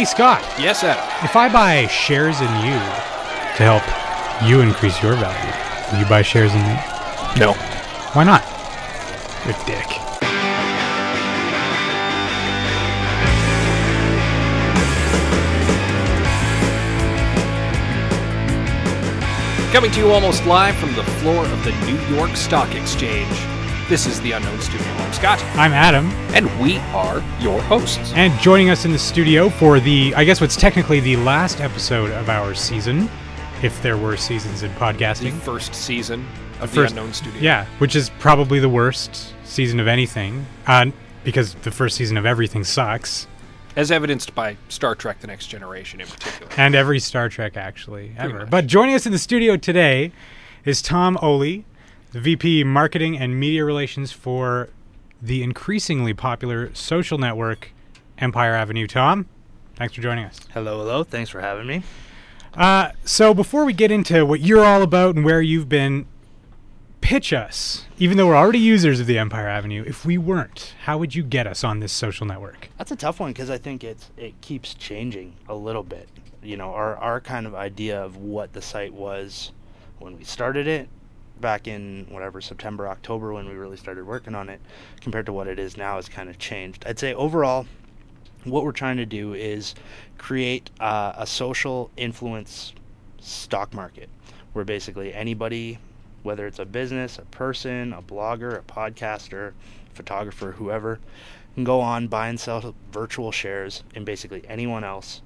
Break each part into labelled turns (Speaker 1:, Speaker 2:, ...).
Speaker 1: Hey, Scott,
Speaker 2: Yes, Adam.
Speaker 1: if I buy shares in you to help you increase your value, will you buy shares in me?
Speaker 2: No.
Speaker 1: Why not? You're a dick.
Speaker 2: Coming to you almost live from the floor of the New York Stock Exchange. This is the Unknown Studio. I'm Scott,
Speaker 1: I'm Adam,
Speaker 2: and we are your hosts.
Speaker 1: and joining us in the studio for the, I guess what's technically the last episode of our season, if there were seasons in podcasting.
Speaker 2: The first season of
Speaker 1: First-
Speaker 2: the Unknown Studio.
Speaker 1: Yeah, which is probably the worst season of anything, uh, because the first season of everything sucks.
Speaker 2: As evidenced by Star Trek The Next Generation in particular.
Speaker 1: and every Star Trek actually ever. But joining us in the studio today is Tom Ohle, the VP Marketing and Media Relations for the increasingly popular social network Empire Avenue. Tom, thanks for joining us.
Speaker 3: Hello, hello. Thanks for having me.
Speaker 1: Uh, so before we get into what you're all about and where you've been, pitch us. Even though we're already users of the Empire Avenue, if we weren't, how would you get us on this social network?
Speaker 3: That's a tough one because I think it's it keeps changing a little bit. You know, our our kind of idea of what the site was when we started it back in whatever September, October when we really started working on it compared to what it is now has kind of changed. I'd say overall what we're trying to do is create uh, a social influence stock market where basically anybody whether it's a business, a person, a blogger, a podcaster, photographer, whoever, can go on, buy and sell virtual shares in basically anyone else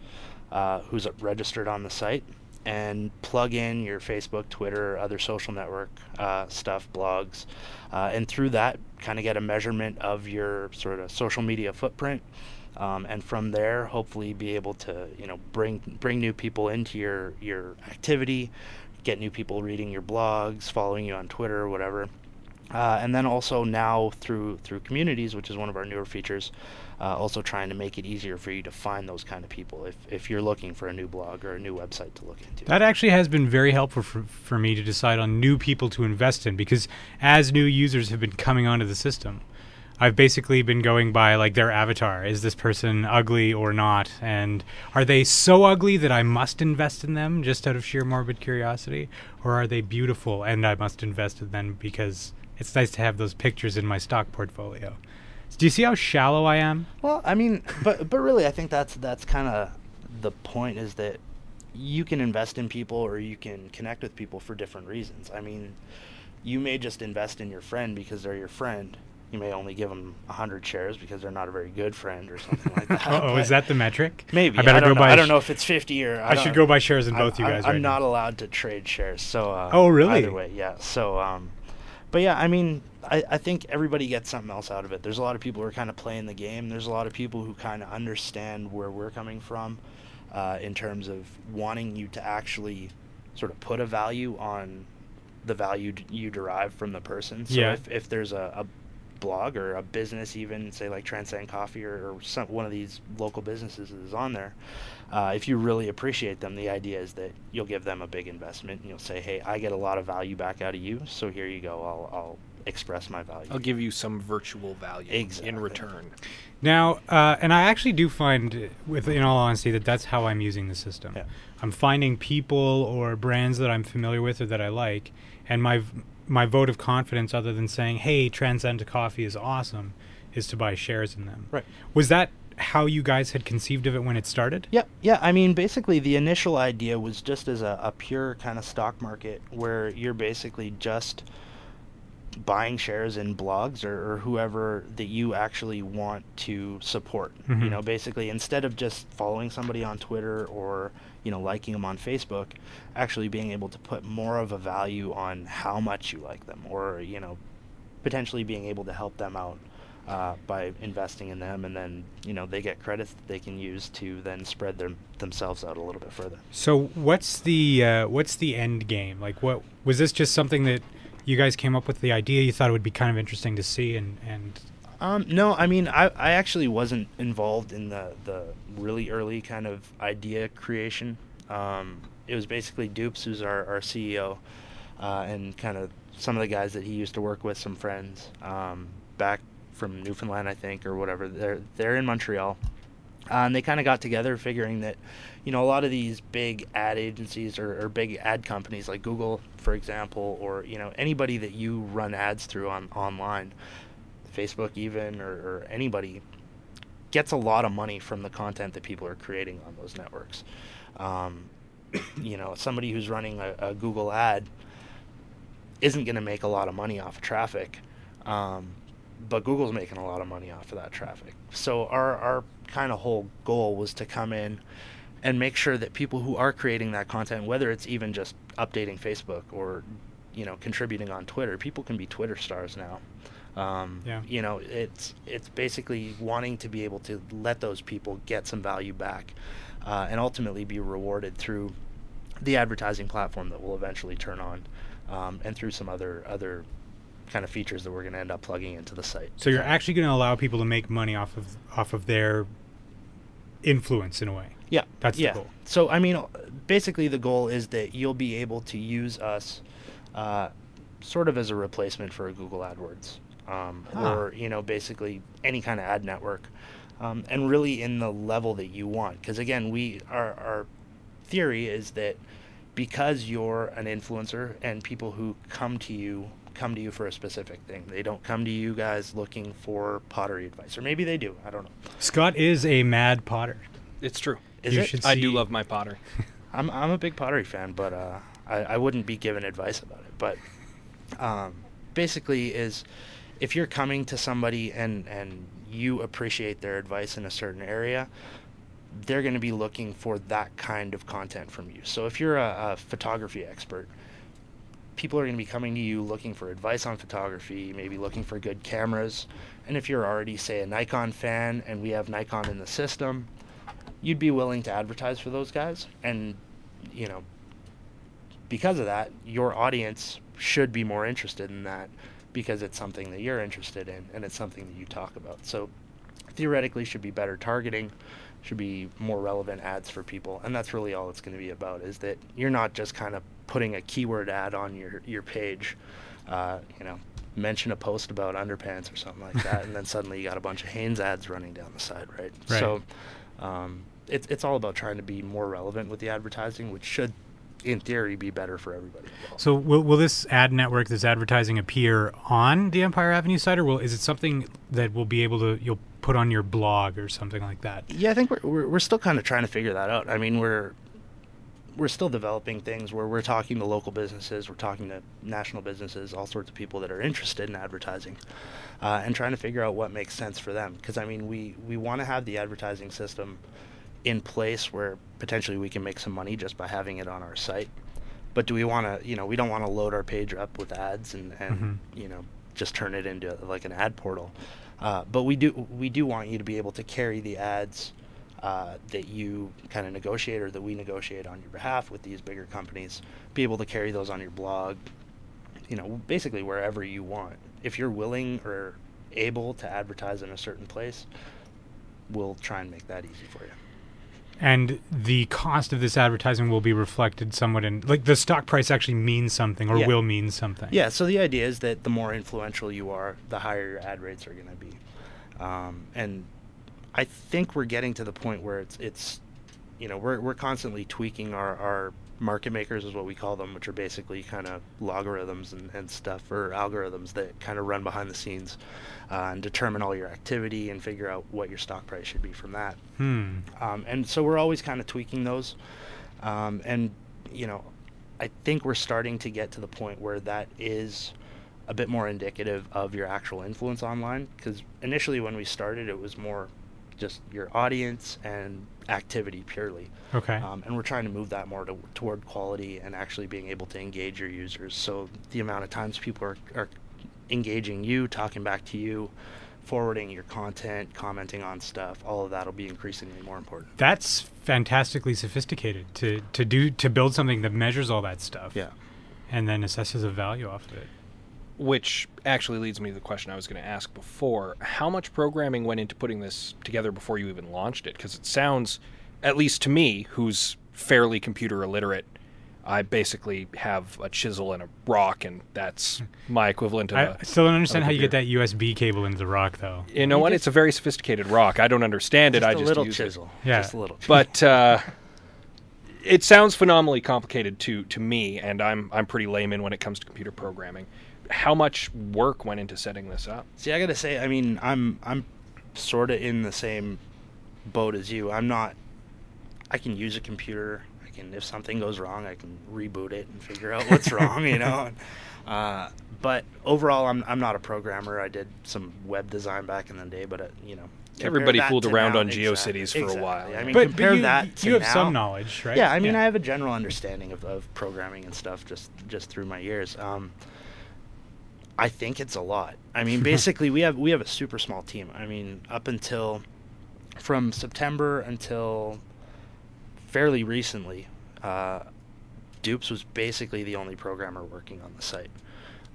Speaker 3: uh, who's registered on the site and plug in your Facebook, Twitter, other social network uh, stuff, blogs, uh, and through that, kind of get a measurement of your sort of social media footprint. Um, and from there, hopefully, be able to you know bring bring new people into your your activity, get new people reading your blogs, following you on Twitter whatever. Uh, and then also now through through communities, which is one of our newer features, uh, also trying to make it easier for you to find those kind of people if, if you're looking for a new blog or a new website to look into.
Speaker 1: That actually has been very helpful for, for me to decide on new people to invest in because as new users have been coming onto the system, I've basically been going by like their avatar. Is this person ugly or not? And are they so ugly that I must invest in them just out of sheer morbid curiosity? Or are they beautiful and I must invest in them because it's nice to have those pictures in my stock portfolio? Do you see how shallow I am?
Speaker 3: Well, I mean, but but really, I think that's that's kind of the point is that you can invest in people or you can connect with people for different reasons. I mean, you may just invest in your friend because they're your friend. You may only give them hundred shares because they're not a very good friend or something like that.
Speaker 1: Oh, is that the metric?
Speaker 3: maybe?
Speaker 1: I better
Speaker 3: don't
Speaker 1: go
Speaker 3: know.
Speaker 1: buy.
Speaker 3: I don't know if it's fifty or
Speaker 1: I, should go buy shares in
Speaker 3: I'm-
Speaker 1: both you
Speaker 3: I'm-
Speaker 1: guys.
Speaker 3: I'm
Speaker 1: right
Speaker 3: not
Speaker 1: now.
Speaker 3: allowed to trade shares, so. Uh,
Speaker 1: Oh, really?
Speaker 3: Either way, yeah. So, um, but yeah, I mean, I, I think everybody gets something else out of it. There's a lot of people who are kind of playing the game. There's a lot of people who kind of understand where we're coming from, uh, in terms of wanting you to actually sort of put a value on the value d- you derive from the person. So
Speaker 1: Yeah.
Speaker 3: if, if there's a, a blog or a business even say like Transcend Coffee or, or some one of these local businesses is on there, uh, if you really appreciate them, the idea is that you'll give them a big investment and you'll say, "Hey, I get a lot of value back out of you, so here you go. I'll, I'll express my value."
Speaker 2: I'll give you some virtual value
Speaker 3: Exactly.
Speaker 2: in return.
Speaker 1: Now, uh, and I actually do find, with in all honesty, that that's how I'm using the system.
Speaker 3: Yeah.
Speaker 1: I'm finding people or brands that I'm familiar with or that I like, and my v- my vote of confidence, other than saying, "Hey, Transcend Coffee is awesome," is to buy shares in them.
Speaker 3: Right.
Speaker 1: Was that how you guys had conceived of it when it started?
Speaker 3: Yeah, yeah. I mean, basically, the initial idea was just as a, a pure kind of stock market where you're basically just buying shares in blogs or, or whoever that you actually want to support.
Speaker 1: Mhm.
Speaker 3: You know, basically, instead of just following somebody on Twitter or you know liking them on Facebook, actually being able to put more of a value on how much you like them, or you know, potentially being able to help them out uh, by investing in them, and then you know they get credits that they can use to then spread them themselves out a little bit further.
Speaker 1: So, what's the uh, what's the end game? Like, what was this just something that you guys came up with the idea? You thought it would be kind of interesting to see, and and
Speaker 3: Um, no, I mean, I, I actually wasn't involved in the, the really early kind of idea creation. Um, it was basically Dupes, who's our, our CEO, uh, and kind of some of the guys that he used to work with, some friends um, back from Newfoundland, I think, or whatever. They're they're in Montreal, Uh, and they kind of got together figuring that, you know, a lot of these big ad agencies or, or big ad companies like Google, for example, or, you know, anybody that you run ads through on online, Facebook even, or, or anybody, gets a lot of money from the content that people are creating on those networks. Um, you know, somebody who's running a, a Google ad isn't going to make a lot of money off of traffic, um, but Google's making a lot of money off of that traffic. So our our kind of whole goal was to come in and make sure that people who are creating that content, whether it's even just updating Facebook or you know contributing on Twitter, people can be Twitter stars now. Um,
Speaker 1: Yeah.
Speaker 3: You know, it's it's basically wanting to be able to let those people get some value back, uh, and ultimately be rewarded through the advertising platform that will eventually turn on, um, and through some other other kind of features that we're going to end up plugging into the site.
Speaker 1: So you're actually going to allow people to make money off of off of their influence in a way.
Speaker 3: Yeah,
Speaker 1: That's the goal.
Speaker 3: So I mean, basically the goal is that you'll be able to use us, uh, sort of as a replacement for a Google AdWords, um,
Speaker 1: Huh.
Speaker 3: or you know, basically any kind of ad network, um, and really in the level that you want. Because again, we our our theory is that because you're an influencer and people who come to you come to you for a specific thing. They don't come to you guys looking for pottery advice, or maybe they do. I don't know.
Speaker 1: Scott is a mad potter.
Speaker 2: It's true.
Speaker 3: Is
Speaker 1: You
Speaker 3: it?
Speaker 1: should
Speaker 2: I do love my pottery.
Speaker 3: I'm I'm a big pottery fan, but uh, I I wouldn't be giving advice about it. But um, basically, is if you're coming to somebody and and you appreciate their advice in a certain area, they're going to be looking for that kind of content from you. So if you're a, a photography expert, people are going to be coming to you looking for advice on photography, maybe looking for good cameras. And if you're already, say, a Nikon fan and we have Nikon in the system, you'd be willing to advertise for those guys. And, you know, because of that, your audience should be more interested in that because it's something that you're interested in and it's something that you talk about. So theoretically should be better targeting, should be more relevant ads for people. And that's really all it's going to be about is that you're not just kind of putting a keyword ad on your, your page, uh, you know, mention a post about underpants or something like that, and then suddenly you got a bunch of Hanes ads running down the side, right?
Speaker 1: Right.
Speaker 3: So um, it's it's all about trying to be more relevant with the advertising, which should, in theory, be better for everybody. involved.
Speaker 1: So will, will this ad network, this advertising, appear on the Empire Avenue site, or will is it something that will be able to you'll put on your blog or something like that?
Speaker 3: Yeah, I think we're, we're we're still kind of trying to figure that out. I mean, we're we're still developing things where we're talking to local businesses, we're talking to national businesses, all sorts of people that are interested in advertising, uh, and trying to figure out what makes sense for them. Because I mean, we we want to have the advertising system in place where potentially we can make some money just by having it on our site. But do we want to, you know, we don't want to load our page up with ads and, and
Speaker 1: Mhm.
Speaker 3: you know, just turn it into like an ad portal. Uh, but we do we do want you to be able to carry the ads uh, that you kind of negotiate or that we negotiate on your behalf with these bigger companies. Be able to carry those on your blog, you know, basically wherever you want. If you're willing or able to advertise in a certain place, we'll try and make that easy for you.
Speaker 1: And the cost of this advertising will be reflected somewhat in like the stock price actually means something or
Speaker 3: Yeah.
Speaker 1: will mean something.
Speaker 3: Yeah, so the idea is that the more influential you are, the higher your ad rates are going to be. Um, and I think we're getting to the point where it's it's you know, we're we're constantly tweaking our our market makers is what we call them, which are basically kind of logarithms and, and stuff or algorithms that kind of run behind the scenes uh, and determine all your activity and figure out what your stock price should be from that.
Speaker 1: Hmm.
Speaker 3: Um, and so we're always kind of tweaking those. Um, and, you know, I think we're starting to get to the point where that is a bit more indicative of your actual influence online. Because initially, when we started, it was more just your audience and activity purely.
Speaker 1: Okay.
Speaker 3: Um, and we're trying to move that more to, toward quality and actually being able to engage your users. So the amount of times people are, are engaging you, talking back to you, forwarding your content, commenting on stuff, all of that will be increasingly more important.
Speaker 1: That's fantastically sophisticated to to do to build something that measures all that stuff.
Speaker 3: Yeah.
Speaker 1: And then assesses a value off of it.
Speaker 2: Which actually leads me to the question I was going to ask before. How much programming went into putting this together before you even launched it? Because it sounds, at least to me, who's fairly computer illiterate, I basically have a chisel and a rock, and that's my equivalent of
Speaker 1: I
Speaker 2: a.
Speaker 1: still don't understand how you get that. USB cable into the rock, though.
Speaker 2: You know
Speaker 3: You
Speaker 2: what?
Speaker 3: just-
Speaker 2: It's a very sophisticated rock. I don't understand it.
Speaker 3: Just
Speaker 2: I
Speaker 3: a
Speaker 2: just
Speaker 3: little
Speaker 2: use
Speaker 3: chisel.
Speaker 1: Yeah.
Speaker 3: Just a little.
Speaker 2: it. But uh, it sounds phenomenally complicated to to me, and I'm I'm pretty layman when it comes to computer programming. How much work went into setting this up?
Speaker 3: See, I gotta say, I mean, I'm I'm sort of in the same boat as you. I'm not. I can use a computer. I can, if something goes wrong, I can reboot it and figure out what's wrong. You know. Uh, but overall, I'm I'm not a programmer. I did some web design back in the day, but uh, you know.
Speaker 2: Everybody fooled around
Speaker 3: now-
Speaker 2: on
Speaker 3: exactly,
Speaker 2: GeoCities for a
Speaker 3: exactly.
Speaker 2: while,
Speaker 3: I
Speaker 2: yeah.
Speaker 3: mean,
Speaker 1: But,
Speaker 3: compare
Speaker 1: but you,
Speaker 3: that to
Speaker 1: you have
Speaker 3: now.
Speaker 1: some knowledge, right?
Speaker 3: Yeah, I mean, I have a general understanding of, of programming and stuff just just through my years. Um, I think it's a lot. I mean, basically, we have we have a super small team. I mean, up until from September until fairly recently, uh, Dupes was basically the only programmer working on the site.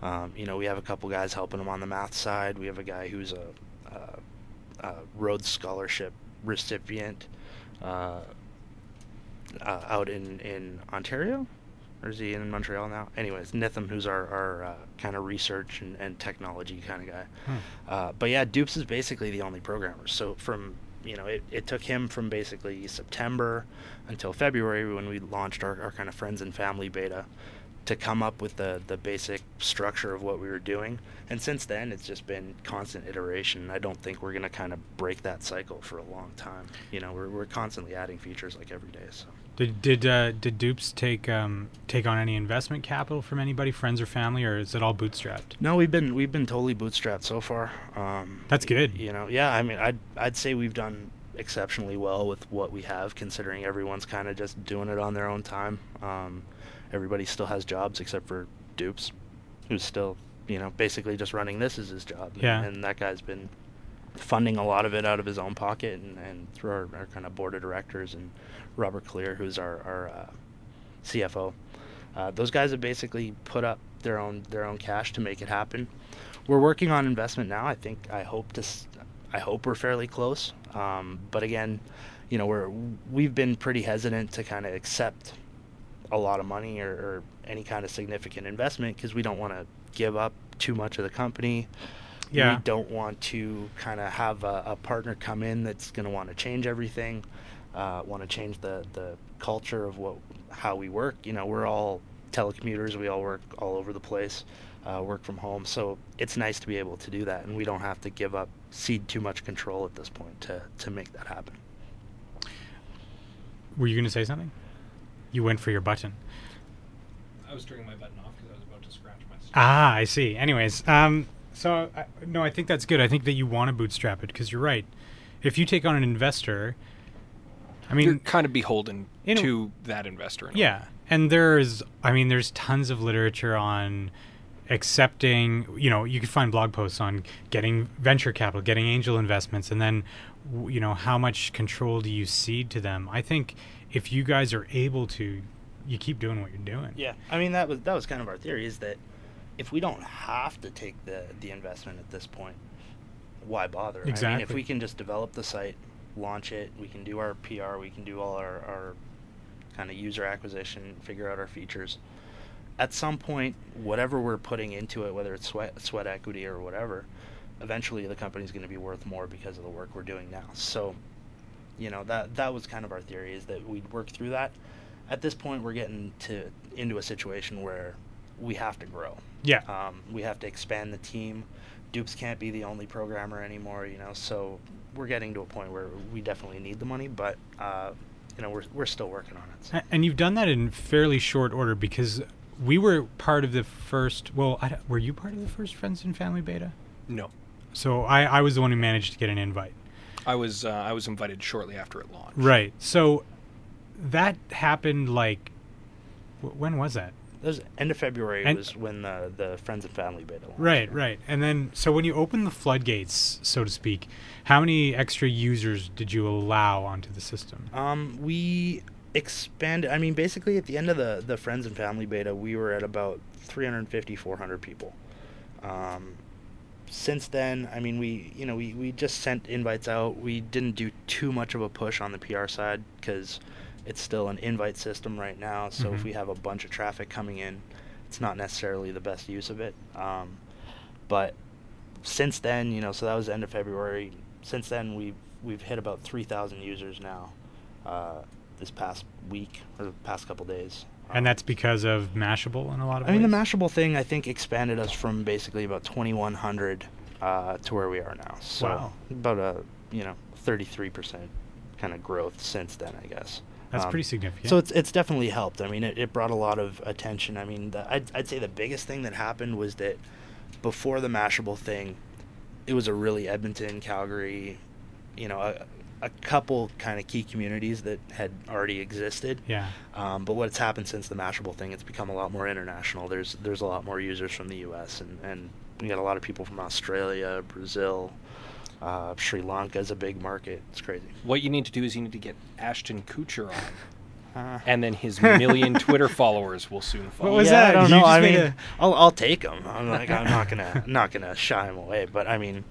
Speaker 3: Um, you know, we have a couple guys helping him on the math side. We have a guy who's a, a, a Rhodes Scholarship recipient uh, uh, out in, in Ontario. Or is he in Montreal now? Anyways, Nitham, who's our, our uh, kind of research and, and technology kind of guy.
Speaker 1: Hmm.
Speaker 3: Uh, but yeah, Dupes is basically the only programmer. So from you know, it, it took him from basically September until February when we launched our, our kind of friends and family beta to come up with the, the basic structure of what we were doing. And since then, it's just been constant iteration. I don't think we're going to kind of break that cycle for a long time. You know, we're, we're constantly adding features like every day. So.
Speaker 1: Did did uh, did Dupes take um, take on any investment capital from anybody, friends or family, or is it all bootstrapped?
Speaker 3: No, we've been we've been totally bootstrapped so far. Um,
Speaker 1: That's good.
Speaker 3: You know, yeah. I mean, I'd I'd say we've done exceptionally well with what we have, considering everyone's kind of just doing it on their own time. Um, everybody still has jobs except for Dupes, who's still you know basically just running this as his job.
Speaker 1: Yeah.
Speaker 3: And, that guy's been funding a lot of it out of his own pocket and, and through our, our kind of board of directors and Robert Clear, who's our, our uh, CFO. Uh, those guys have basically put up their own their own cash to make it happen. We're working on investment now. I think I hope to I hope we're fairly close. Um, but again, you know we're we've been pretty hesitant to kind of accept a lot of money or, or any kind of significant investment because we don't want to give up too much of the company.
Speaker 1: Yeah.
Speaker 3: We don't want to kind of have a, a partner come in that's going to want to change everything, uh, want to change the, the culture of what how we work. You know, we're all telecommuters. We all work all over the place, uh, work from home. So it's nice to be able to do that, and we don't have to give up, cede too much control at this point to to make that happen.
Speaker 1: Were you going to say something? You went for your button.
Speaker 2: I was turning my button off because I was about to scratch my.
Speaker 1: Ah, I see. Anyways, um, so I, no, I think that's good. I think that you want to bootstrap it because you're right. If you take on an investor, I mean,
Speaker 2: You're kind of beholden
Speaker 1: in a-
Speaker 2: to that investor. in.
Speaker 1: Yeah, and there's, I mean, there's tons of literature on accepting. You know, you can find blog posts on getting venture capital, getting angel investments, and then, you know, how much control do you cede to them? I think if you guys are able to, you keep doing what you're doing.
Speaker 3: Yeah, I mean that was that was kind of our theory is that if we don't have to take the the investment at this point, why bother? I mean, if we can just develop the site, launch it, we can do our PR, we can do all our, our kind of user acquisition, figure out our features. At some point, whatever we're putting into it, whether it's sweat sweat equity or whatever, eventually the company's going to be worth more because of the work we're doing now. So, you know that that was kind of our theory is that we'd work through that. At this point, we're getting to into a situation where we have to grow.
Speaker 1: Yeah.
Speaker 3: Um, we have to expand the team. Dupes can't be the only programmer anymore, you know. So we're getting to a point where we definitely need the money, but uh, you know we're we're still working on it. So.
Speaker 1: And you've done that in fairly short order because we were part of the first. Well, I were you part of the first Friends and Family beta?
Speaker 2: No,
Speaker 1: So I, I was the one who managed to get an invite.
Speaker 2: I was uh, I was invited shortly after it launched.
Speaker 1: Right. So that happened like wh- when was that?
Speaker 3: That was end of February
Speaker 1: And-
Speaker 3: was when the the friends and family beta. launched.
Speaker 1: Right, right. And then so when you open the floodgates, so to speak, how many extra users did you allow onto the system?
Speaker 3: Um, we expanded. I mean, basically, at the end of the the friends and family beta, we were at about 350, 400 people. Um, since then, I mean, we you know we we just sent invites out. We didn't do too much of a push on the PR side because it's still an invite system right now. So
Speaker 1: Mhm.
Speaker 3: if we have a bunch of traffic coming in, it's not necessarily the best use of it. Um, but since then, you know, so that was the end of February. Since then, we've we've hit about 3,000 users now. Uh, this past week or the past couple days.
Speaker 1: And that's because of Mashable in a lot of
Speaker 3: I mean, the? Mashable thing, I think, expanded us from basically about 2,100 uh, to where we are now. So
Speaker 1: Wow.
Speaker 3: about a you know 33% kind of growth since then, I guess.
Speaker 1: That's
Speaker 3: Um,
Speaker 1: pretty significant.
Speaker 3: So it's it's definitely helped. I mean, it, it brought a lot of attention. I mean, the, I'd I'd say the biggest thing that happened was that before the Mashable thing, it was a really Edmonton, Calgary, you know, a, a couple kind of key communities that had already existed.
Speaker 1: yeah.
Speaker 3: Um, but what's happened since the Mashable thing, it's become a lot more international. There's there's a lot more users from the U.S. and and we got a lot of people from Australia, Brazil, uh, Sri Lanka is a big market. It's crazy.
Speaker 2: What you need to do is you need to get Ashton Kutcher on,
Speaker 3: Uh,
Speaker 2: and then his million Twitter followers will soon follow.
Speaker 1: What was
Speaker 3: yeah,
Speaker 1: that?
Speaker 3: I don't
Speaker 1: You
Speaker 3: know. I mean,
Speaker 1: a-
Speaker 3: I'll I'll take them. I'm like I'm not gonna not gonna shy them away. But I mean,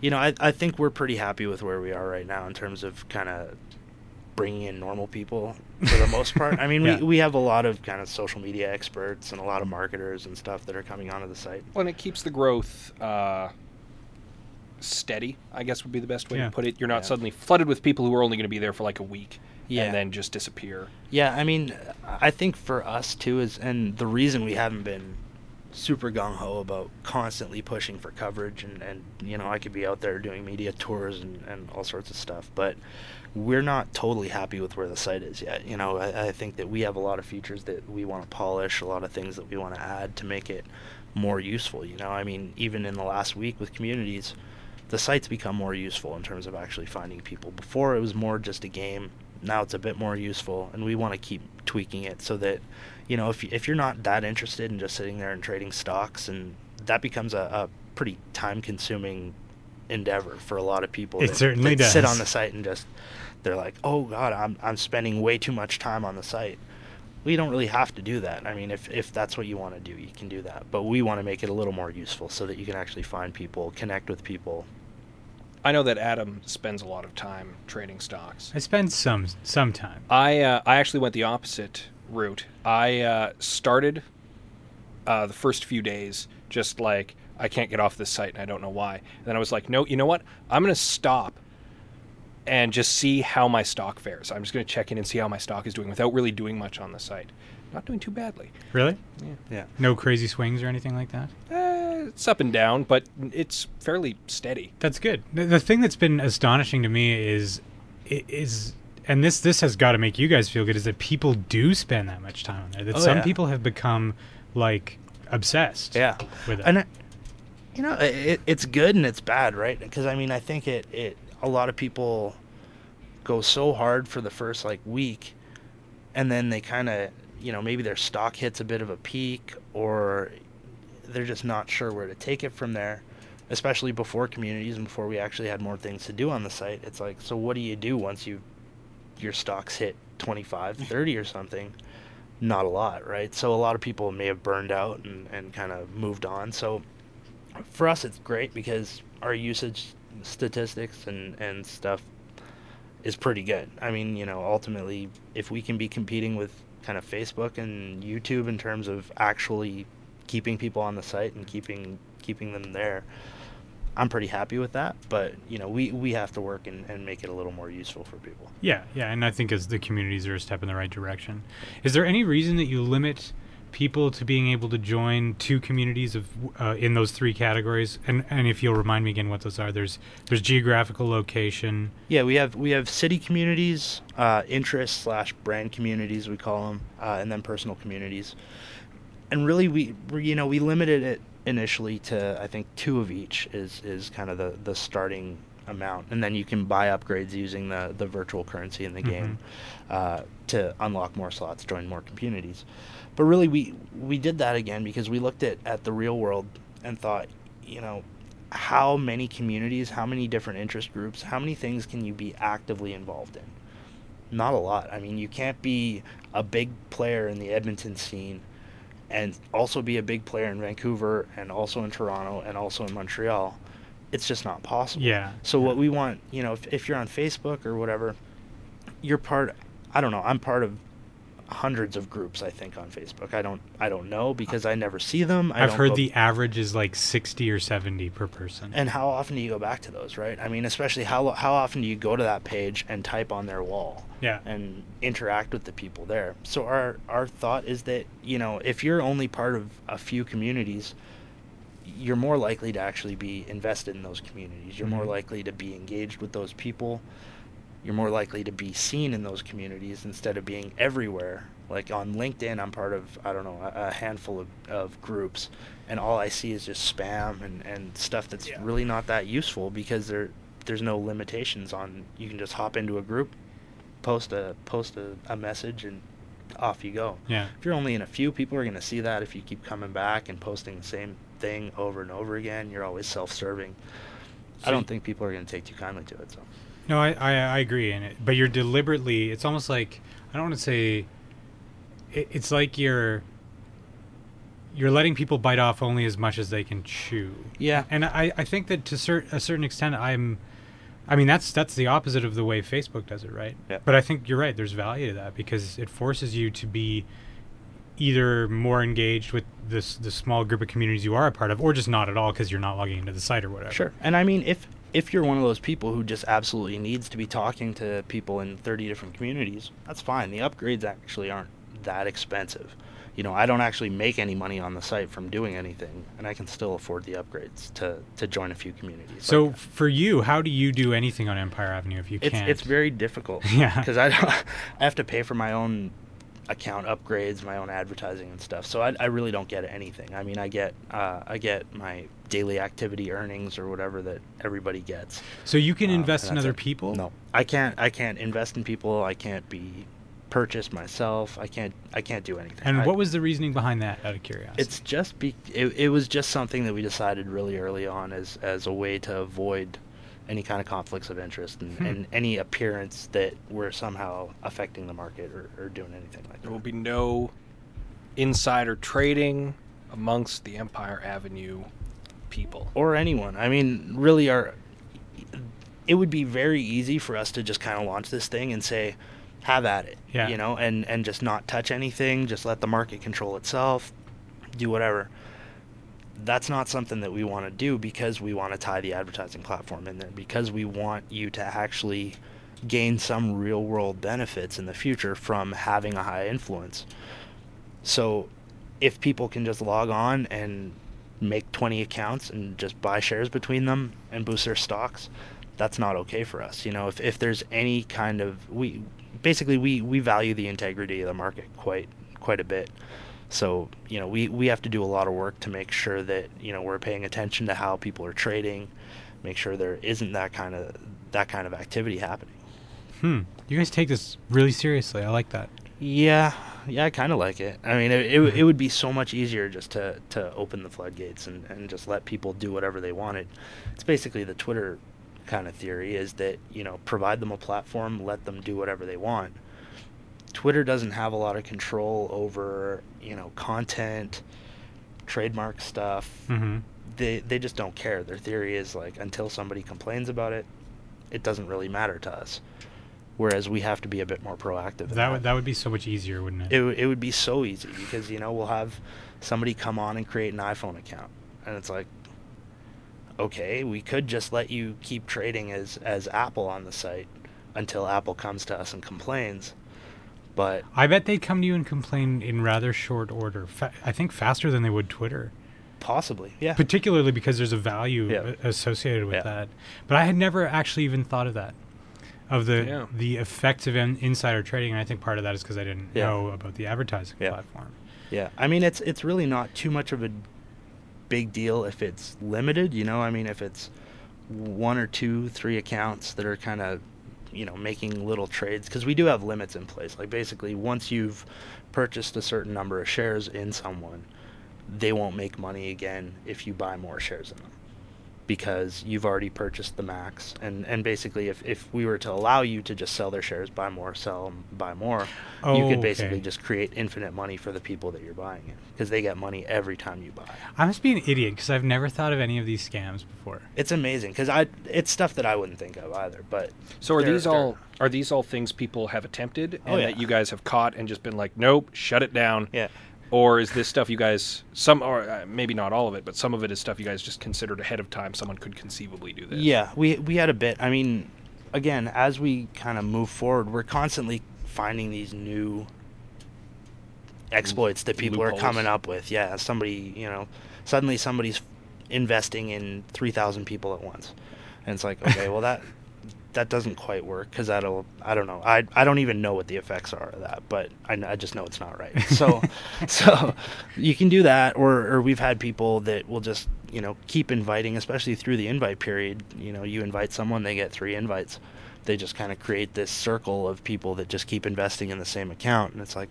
Speaker 3: you know, I I think we're pretty happy with where we are right now in terms of kind of bringing in normal people for the most part. I mean,
Speaker 1: Yeah.
Speaker 3: we we have a lot of kind of social media experts and a lot of marketers and stuff that are coming onto the site.
Speaker 2: Well, and it keeps the growth uh, steady. I guess would be the best way
Speaker 1: Yeah.
Speaker 2: to put it. You're not
Speaker 3: Yeah.
Speaker 2: suddenly flooded with people who are only going to be there for like a week
Speaker 3: Yeah.
Speaker 2: and then just disappear.
Speaker 3: Yeah, I mean, I think for us too is, and the reason we haven't been super gung ho about constantly pushing for coverage, and and you know, I could be out there doing media tours and and all sorts of stuff, but we're not totally happy with where the site is yet. You know, I, I think that we have a lot of features that we want to polish, a lot of things that we want to add to make it more useful. You know, I mean, even in the last week with communities, the site's become more useful in terms of actually finding people. Before it was more just a game. Now it's a bit more useful, and we want to keep tweaking it so that, you know, if if you're not that interested in just sitting there and trading stocks, and that becomes a, a pretty time-consuming endeavor for a lot of people.
Speaker 1: It
Speaker 3: that,
Speaker 1: certainly
Speaker 3: that Sit on the site and just they're like, oh god, I'm I'm spending way too much time on the site. We don't really have to do that. I mean, if if that's what you want to do, you can do that. But we want to make it a little more useful so that you can actually find people, connect with people.
Speaker 2: I know that Adam spends a lot of time trading stocks.
Speaker 1: I spend some some time.
Speaker 2: I uh, I actually went the opposite route. I uh, started uh, the first few days just like I can't get off this site and I don't know why. And then I was like, no, you know what? I'm going to stop and just see how my stock fares. I'm just going to check in and see how my stock is doing without really doing much on the site. Not doing too badly.
Speaker 1: Really?
Speaker 3: Yeah.
Speaker 1: No crazy swings or anything like that?
Speaker 2: It's up and down, but it's fairly steady.
Speaker 1: That's good. The, the thing that's been astonishing to me is is and this this has got to make you guys feel good is that people do spend that much time on there. That
Speaker 3: Oh,
Speaker 1: some
Speaker 3: yeah.
Speaker 1: people have become like obsessed
Speaker 3: Yeah.
Speaker 1: with it.
Speaker 3: And I, you know, it, it's good and it's bad, right? Because I mean, I think it it a lot of people go so hard for the first like week, and then they kind of you know maybe their stock hits a bit of a peak or they're just not sure where to take it from there. Especially before communities and before we actually had more things to do on the site. It's like, so what do you do once you your stocks hit 25, 30 or something? not a lot, right? So a lot of people may have burned out and, and kind of moved on. So for us, it's great because our usage statistics and, and stuff is pretty good. I mean, you know, ultimately, if we can be competing with kind of Facebook and YouTube in terms of actually keeping people on the site and keeping keeping them there, I'm pretty happy with that. But you know, we, we have to work and, and make it a little more useful for people.
Speaker 1: Yeah, yeah, and I think as the communities are a step in the right direction. Is there any reason that you limit people to being able to join two communities of uh, in those three categories? And and if you'll remind me again what those are, there's there's geographical location.
Speaker 3: Yeah, we have we have city communities, uh, interest slash brand communities we call them, uh, and then personal communities. And really, we we, you know we limited it initially to I think two of each is is kind of the the starting amount, and then you can buy upgrades using the the virtual currency in the game uh, to unlock more slots, join more communities. But really, we we did that again because we looked at at the real world and thought, you know, how many communities, how many different interest groups, how many things can you be actively involved in? Not a lot. I mean, you can't be a big player in the Edmonton scene and also be a big player in Vancouver and also in Toronto and also in Montreal. It's just not possible.
Speaker 1: Yeah.
Speaker 3: So what we want, you know, if, if you're on Facebook or whatever, you're part I don't know. I'm part of hundreds of groups I think on Facebook. I don't I don't know because I never see them. I
Speaker 1: I've heard
Speaker 3: go-
Speaker 1: the average is like 60 or 70 per person.
Speaker 3: And how often do you go back to those, right? I mean, especially how how often do you go to that page and type on their wall
Speaker 1: yeah.
Speaker 3: and interact with the people there? So our our thought is that, you know, if you're only part of a few communities, you're more likely to actually be invested in those communities. You're more
Speaker 1: Mhm.
Speaker 3: likely to be engaged with those people. You're more likely to be seen in those communities instead of being everywhere. Like on LinkedIn, I'm part of, I don't know, a, a handful of, of groups, and all I see is just spam and, and stuff that's
Speaker 1: Yeah.
Speaker 3: really not that useful because there there's no limitations on you can just hop into a group, post a post a, a message and off you go.
Speaker 1: Yeah.
Speaker 3: If you're only in a few, people are going to see that if you keep coming back and posting the same thing over and over again. You're always self-serving.
Speaker 1: So
Speaker 3: I don't think people are going to take too kindly to it. So
Speaker 1: No, I, I, I agree in it. But you're deliberately, it's almost like, I don't want to say, it, it's like you're, you're letting people bite off only as much as they can chew.
Speaker 3: yeah,
Speaker 1: And I, I think that to cer- a certain extent, I'm, I mean, that's that's the opposite of the way Facebook does it, right?
Speaker 3: Yeah.
Speaker 1: But I think you're right. There's value to that because it forces you to be either more engaged with this the small group of communities you are a part of, or just not at all because you're not logging into the site or whatever.
Speaker 3: sure. And I mean, if if you're one of those people who just absolutely needs to be talking to people in 30 different communities, that's fine. The upgrades actually aren't that expensive. You know, I don't actually make any money on the site from doing anything, and I can still afford the upgrades to to join a few communities.
Speaker 1: So
Speaker 3: Like,
Speaker 1: for you, how do you do anything on Empire Avenue if you
Speaker 3: it's
Speaker 1: can't?
Speaker 3: it's very difficult.
Speaker 1: Yeah.
Speaker 3: because I don't, I have to pay for my own account upgrades, my own advertising and stuff. So I, I really don't get anything. I mean, I get uh, I get my daily activity earnings or whatever that everybody gets.
Speaker 1: So you can
Speaker 3: Uh,
Speaker 1: invest in other
Speaker 3: it.
Speaker 1: people.
Speaker 3: No, I can't. I can't invest in people. I can't be purchased myself. I can't. I can't do anything.
Speaker 1: And
Speaker 3: I-
Speaker 1: what was the reasoning behind that? Out of curiosity.
Speaker 3: It's just be. It, it was just something that we decided really early on as as a way to avoid any kind of conflicts of interest and,
Speaker 1: Hmm.
Speaker 3: and any appearance that we're somehow affecting the market or, or doing anything like
Speaker 2: There
Speaker 3: that.
Speaker 2: There will be no insider trading amongst the Empire Avenue people.
Speaker 3: or anyone. I mean, really, our it would be very easy for us to just kind of launch this thing and say, "Have at it,"
Speaker 1: Yeah.
Speaker 3: you know, and and just not touch anything, just let the market control itself, do whatever. That's not something that we want to do because we want to tie the advertising platform in there because we want you to actually gain some real world benefits in the future from having a high influence. So if people can just log on and make 20 accounts and just buy shares between them and boost their stocks, that's not okay for us. You know, if, if there's any kind of we basically we, we value the integrity of the market quite quite a bit. So, you know, we, we have to do a lot of work to make sure that, you know, we're paying attention to how people are trading, make sure there isn't that kind of that kind of activity happening.
Speaker 1: hmm. You guys take this really seriously. I like that.
Speaker 3: Yeah, yeah, I kind of like it. I mean, it, it, it would be so much easier just to, to open the floodgates and, and just let people do whatever they wanted. It's basically the Twitter kind of theory is that, you know, provide them a platform, let them do whatever they want. Twitter doesn't have a lot of control over, you know, content, trademark stuff.
Speaker 1: hmm
Speaker 3: They, they just don't care. Their theory is like, until somebody complains about it, it doesn't really matter to us. Whereas we have to be a bit more proactive. in
Speaker 1: That would that would be so much easier, wouldn't it?
Speaker 3: it, w- it would be so easy because you know we'll have somebody come on and create an iphone account and it's like okay we could just let you keep trading as as apple on the site until apple comes to us and complains but
Speaker 1: I bet they'd come to you and complain in rather short order. Fa- I think faster than they would Twitter,
Speaker 3: possibly yeah
Speaker 1: particularly because there's a value
Speaker 3: Yeah.
Speaker 1: associated with
Speaker 3: Yeah.
Speaker 1: that. But I had never actually even thought of that, of the
Speaker 2: Yeah.
Speaker 1: the effects of in- insider trading. And I think part of that is because I didn't
Speaker 3: Yeah.
Speaker 1: know about the advertising
Speaker 3: Yeah.
Speaker 1: platform.
Speaker 3: Yeah, I mean it's it's really not too much of a big deal if it's limited. You know, I mean if it's one or two, three accounts that are kind of you know making little trades because we do have limits in place. Like basically, once you've purchased a certain number of shares in someone, they won't make money again if you buy more shares in them. Because you've already purchased the max and and basically if, if we were to allow you to just sell their shares buy more sell 'em, buy more you
Speaker 1: Oh,
Speaker 3: could basically
Speaker 1: okay.
Speaker 3: just create infinite money for the people that you're buying it because they get money every time you buy
Speaker 1: I must be an idiot because I've never thought of any of these scams before.
Speaker 3: it's amazing because i it's stuff that i wouldn't think of either but
Speaker 2: So are these all are these all things people have attempted oh, and
Speaker 3: Oh, yeah.
Speaker 2: that you guys have caught and just been like, nope, shut it down?
Speaker 3: yeah
Speaker 2: Or is this stuff you guys some or uh, maybe not all of it, but some of it is stuff you guys just considered ahead of time someone could conceivably do this?
Speaker 3: Yeah, we we had a bit. I mean, again, as we kind of move forward, we're constantly finding these new exploits that people
Speaker 2: Loopholes.
Speaker 3: are coming up with. Yeah, somebody, you know, suddenly somebody's investing in 3,000 people at once. And it's like, okay, well that that doesn't quite work cuz that'll I don't know. I I don't even know what the effects are of that, but I, I just know it's not right. So so you can do that or or we've had people that will just, you know, keep inviting especially through the invite period. You know, you invite someone, they get 3 invites. They just kind of create this circle of people that just keep investing in the same account and it's like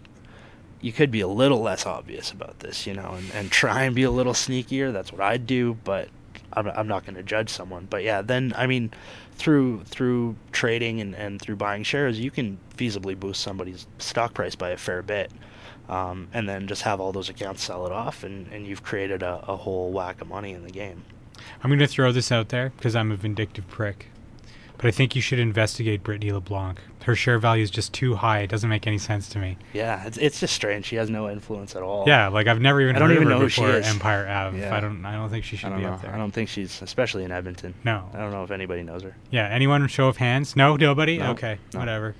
Speaker 3: you could be a little less obvious about this, you know, and, and try and be a little sneakier. That's what I'd do, but I'm, I'm not going to judge someone. But yeah, then I mean, through through trading and, and through buying shares, you can feasibly boost somebody's stock price by a fair bit, um, and then just have all those accounts sell it off, and, and you've created a, a whole whack of money in the game.
Speaker 1: I'm going to throw this out there because I'm a vindictive prick. But I think you should investigate Brittany LeBlanc. Her share value is just too high. It doesn't make any sense to me.
Speaker 3: Yeah, it's it's just strange. She has no influence at all.
Speaker 1: Yeah, like I've never even
Speaker 3: I don't
Speaker 1: heard
Speaker 3: even
Speaker 1: of her
Speaker 3: know who she
Speaker 1: before
Speaker 3: is.
Speaker 1: Empire Ave.
Speaker 3: Yeah.
Speaker 1: I don't. I don't think she
Speaker 3: I
Speaker 1: should
Speaker 3: don't
Speaker 1: be
Speaker 3: know.
Speaker 1: up there.
Speaker 3: I don't think she's especially in Edmonton.
Speaker 1: No.
Speaker 3: I don't know if anybody knows her.
Speaker 1: Yeah. Anyone? Show of hands? No. Nobody.
Speaker 3: No,
Speaker 1: okay.
Speaker 3: no.
Speaker 1: Whatever.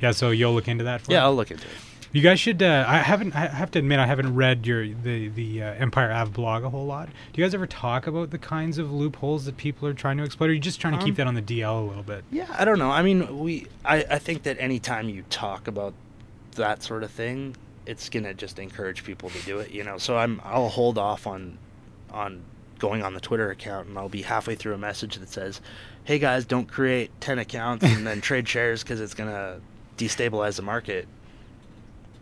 Speaker 1: Yeah. So you'll look into that. For
Speaker 3: Yeah,
Speaker 1: me?
Speaker 3: I'll look into it.
Speaker 1: You guys should. Uh, I haven't. I have to admit, I haven't read your the the uh, Empire Ave blog a whole lot. Do you guys ever talk about the kinds of loopholes that people are trying to exploit? Or are you just trying to
Speaker 3: Um,
Speaker 1: keep that on the DL a little bit?
Speaker 3: Yeah, I don't know. I mean, we. I, I think that anytime you talk about that sort of thing, it's gonna just encourage people to do it. You know, so I'm. I'll hold off on, on going on the Twitter account, and I'll be halfway through a message that says, "Hey guys, don't create ten accounts and then trade shares because it's gonna destabilize the market."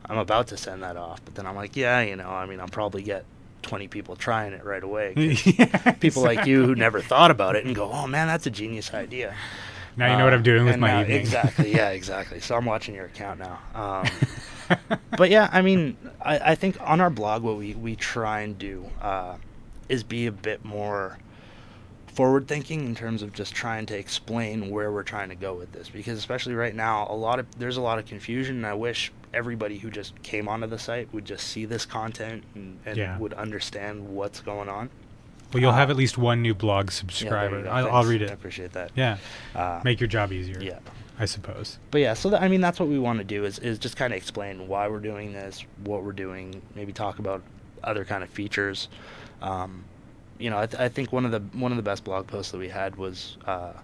Speaker 3: I'm about to send that off, but then I'm like, yeah, you know, I mean, I'll probably get 20 people trying it right away.
Speaker 1: Yeah,
Speaker 3: people like you who never thought about it and go, "Oh man, that's a genius idea."
Speaker 1: Now you know what I'm doing with my
Speaker 3: now-
Speaker 1: evening.
Speaker 3: Exactly. Yeah. Exactly. So I'm watching your account now. Um, but yeah, I mean, I, I think on our blog, what we we try and do uh, is be a bit more forward thinking in terms of just trying to explain where we're trying to go with this because especially right now a lot of there's a lot of confusion and i wish everybody who just came onto the site would just see this content and, and
Speaker 1: Yeah.
Speaker 3: would understand what's going on
Speaker 1: well, you'll have
Speaker 3: uh,
Speaker 1: at least one new blog
Speaker 3: Yeah,
Speaker 1: subscriber.
Speaker 3: go.
Speaker 1: I'll, I'll read
Speaker 3: i appreciate that
Speaker 1: Yeah,
Speaker 3: uh,
Speaker 1: make your job easier.
Speaker 3: yeah
Speaker 1: I suppose.
Speaker 3: but yeah, so that, I mean that's what we want to do is is just kind of explain why we're doing this, what we're doing, maybe talk about other kind of features. Um, you know, I, th- I think one of the one of the best blog posts that we had was, uh,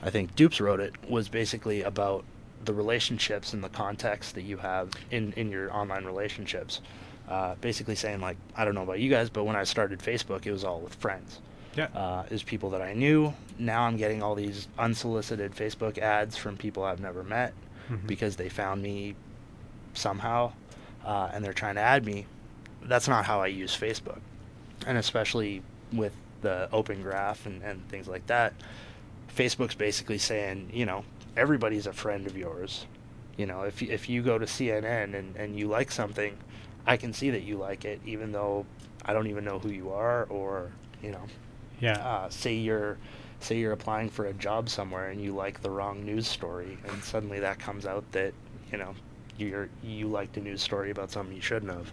Speaker 3: I think Dupes wrote it was basically about the relationships and the context that you have in in your online relationships. Uh, basically saying like I don't know about you guys, but when I started Facebook, it was all with friends
Speaker 1: Yeah.
Speaker 3: uh, is people that I knew. Now I'm getting all these unsolicited Facebook ads from people I've never met
Speaker 1: Mhm.
Speaker 3: because they found me somehow uh, and they're trying to add me. That's not how I use Facebook. And especially with the open graph and, and things like that, Facebook's basically saying, you know, everybody's a friend of yours. You know, if, if you go to CNN and, and you like something, I can see that you like it, even though I don't even know who you are or, you know,
Speaker 1: yeah.
Speaker 3: uh, say you're say you're applying for a job somewhere and you like the wrong news story and suddenly that comes out that you know you're you liked a news story about something you shouldn't have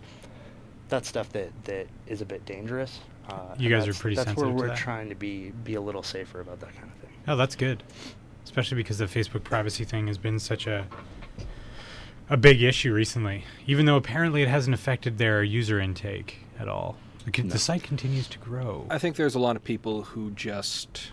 Speaker 3: that's stuff that that is a bit dangerous uh,
Speaker 1: You guys are pretty
Speaker 3: that's where we're
Speaker 1: that.
Speaker 3: trying to be be a little safer about that kind of thing
Speaker 1: Oh, that's good. Especially because the Facebook privacy thing has been such a a big issue recently. Even though apparently it hasn't affected their user intake at all. The,
Speaker 3: No.
Speaker 1: the site continues to grow.
Speaker 2: I think there's a lot of people who just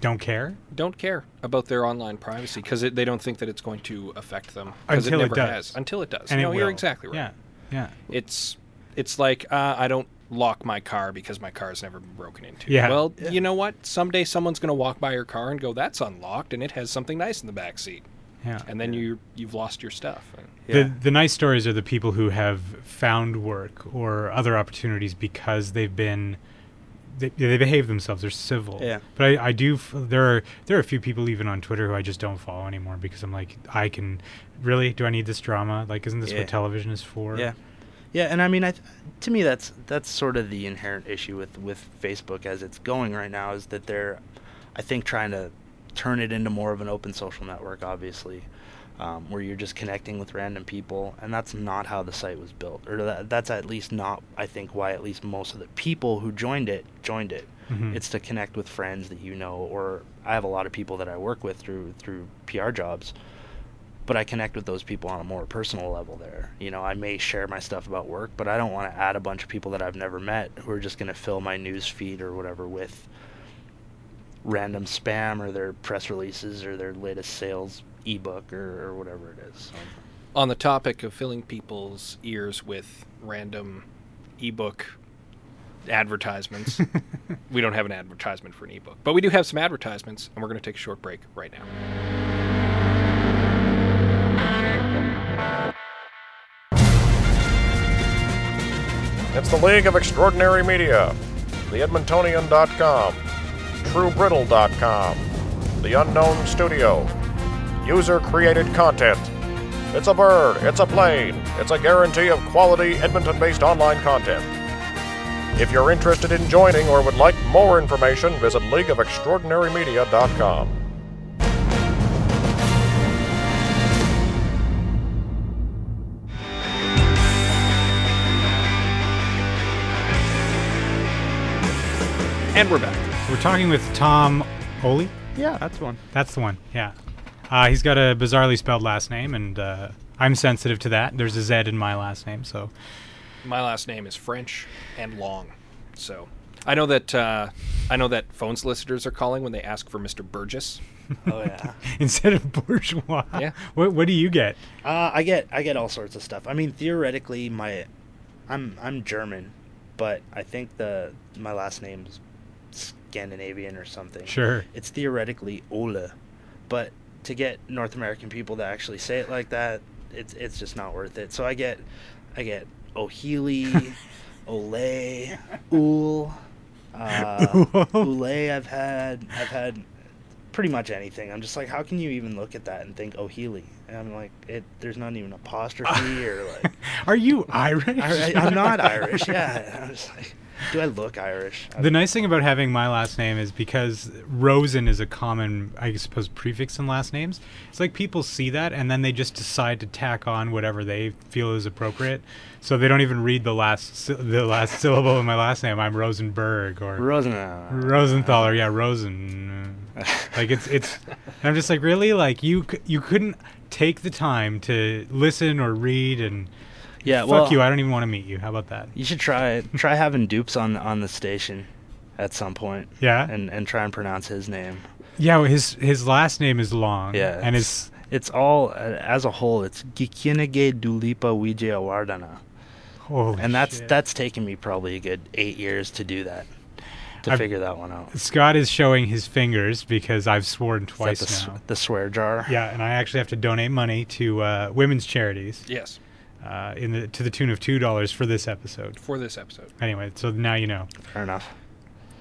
Speaker 1: Don't care
Speaker 2: don't care about their online privacy because they don't think that it's going to affect them. 'cause
Speaker 1: Until it
Speaker 2: never
Speaker 1: does.
Speaker 2: has. Until it does.
Speaker 1: and
Speaker 2: no,
Speaker 1: it
Speaker 2: you're exactly right.
Speaker 1: Yeah, yeah.
Speaker 2: It's it's like uh, I don't lock my car because my car's never been broken into.
Speaker 1: Yeah.
Speaker 2: Well,
Speaker 3: Yeah.
Speaker 2: you know what? Someday someone's going to walk by your car and go, "That's unlocked, and it has something nice in the back seat,"
Speaker 1: Yeah.
Speaker 2: and then you you've lost your stuff.
Speaker 1: The, the nice stories are the people who have found work or other opportunities because they've been they, they behave themselves. They're civil.
Speaker 3: Yeah.
Speaker 1: But I, I do. f- There are there are a few people even on Twitter who I just don't follow anymore because I'm like, I can really do I need this drama? Like, isn't this
Speaker 3: Yeah.
Speaker 1: what television is for?
Speaker 3: Yeah, yeah, and I mean, I th- to me that's that's sort of the inherent issue with with Facebook as it's going right now is that they're, I think, trying to turn it into more of an open social network, obviously, um, where you're just connecting with random people, and that's not how the site was built, or that, that's at least not, I think, why at least most of the people who joined it joined it.
Speaker 1: Mhm.
Speaker 3: It's to connect with friends that you know, or I have a lot of people that I work with through through PR jobs but I connect with those people on a more personal level there. You know, I may share my stuff about work, but I don't want to add a bunch of people that I've never met who are just going to fill my news feed or whatever with random spam or their press releases or their latest sales ebook or, or whatever it is. So,
Speaker 2: On the topic of filling people's ears with random ebook advertisements, we don't have an advertisement for an ebook, but we do have some advertisements, and we're going to take a short break right now.
Speaker 4: It's the League of Extraordinary Media, the Edmontonian.com, TrueBrittle.com, The Unknown Studio, user created content. It's a bird, it's a plane, it's a guarantee of quality Edmonton based online content. If you're interested in joining or would like more information, visit LeagueofExtraordinaryMedia.com.
Speaker 2: And we're back.
Speaker 1: We're talking with Tom Ohle.
Speaker 3: yeah, that's one.
Speaker 1: That's the one. Yeah. Uh, he's got a bizarrely spelled last name, and uh, I'm sensitive to that. There's a Z in my last name, so
Speaker 2: My last name is French and long, so I know that uh, I know that phone solicitors are calling when they ask for Mr. Burgess.
Speaker 3: Oh yeah.
Speaker 1: instead of bourgeois,
Speaker 2: Yeah.
Speaker 1: what what do you get?
Speaker 3: Uh, I get I get all sorts of stuff. I mean, theoretically, my I'm I'm German, but I think the my last name's Scandinavian or something.
Speaker 1: Sure.
Speaker 3: It's theoretically Ole, but to get North American people to actually say it like that, it's it's just not worth it. So I get I get O'Healy, Ole, Ul, uh, Ule. I've had I've had pretty much anything. I'm just like, how can you even look at that and think O'Healy? And I'm like, it. There's not even apostrophe or like.
Speaker 1: Are you Irish?
Speaker 3: I, I'm not Irish. Yeah. I'm just like, do I look Irish? I-
Speaker 1: The nice thing about having my last name is because Rosen is a common, I suppose, prefix in last names. It's like people see that and then they just decide to tack on whatever they feel is appropriate. So they don't even read the last the last syllable of my last name. I'm Rosenberg or
Speaker 3: Rosen.
Speaker 1: Uh, Rosenthal or yeah Rosen. like it's it's. and I'm just like really like you you couldn't take the time to listen or read and
Speaker 3: Yeah.
Speaker 1: fuck
Speaker 3: well,
Speaker 1: you. I don't even want to meet you. How about that?
Speaker 3: You should try try having dupes on on the station at some point.
Speaker 1: Yeah?
Speaker 3: And and try and pronounce his name.
Speaker 1: Yeah, well, his his last name is long.
Speaker 3: Yeah.
Speaker 1: and
Speaker 3: it's,
Speaker 1: his
Speaker 3: it's all uh, as a whole. It's Gikinege Dulipa Wijaya Wardana.
Speaker 1: holy
Speaker 3: and that's
Speaker 1: shit.
Speaker 3: that's taken me probably a good eight years to do that to
Speaker 1: I've-
Speaker 3: figure that one out.
Speaker 1: Scott is showing his fingers because I've sworn twice
Speaker 3: the,
Speaker 1: now.
Speaker 3: the swear jar.
Speaker 1: Yeah, and I actually have to donate money to uh, women's charities
Speaker 2: Yes,
Speaker 1: uh, in the to the tune of two dollars for this episode.
Speaker 2: for this episode.
Speaker 1: Anyway, so now you know.
Speaker 3: Fair enough.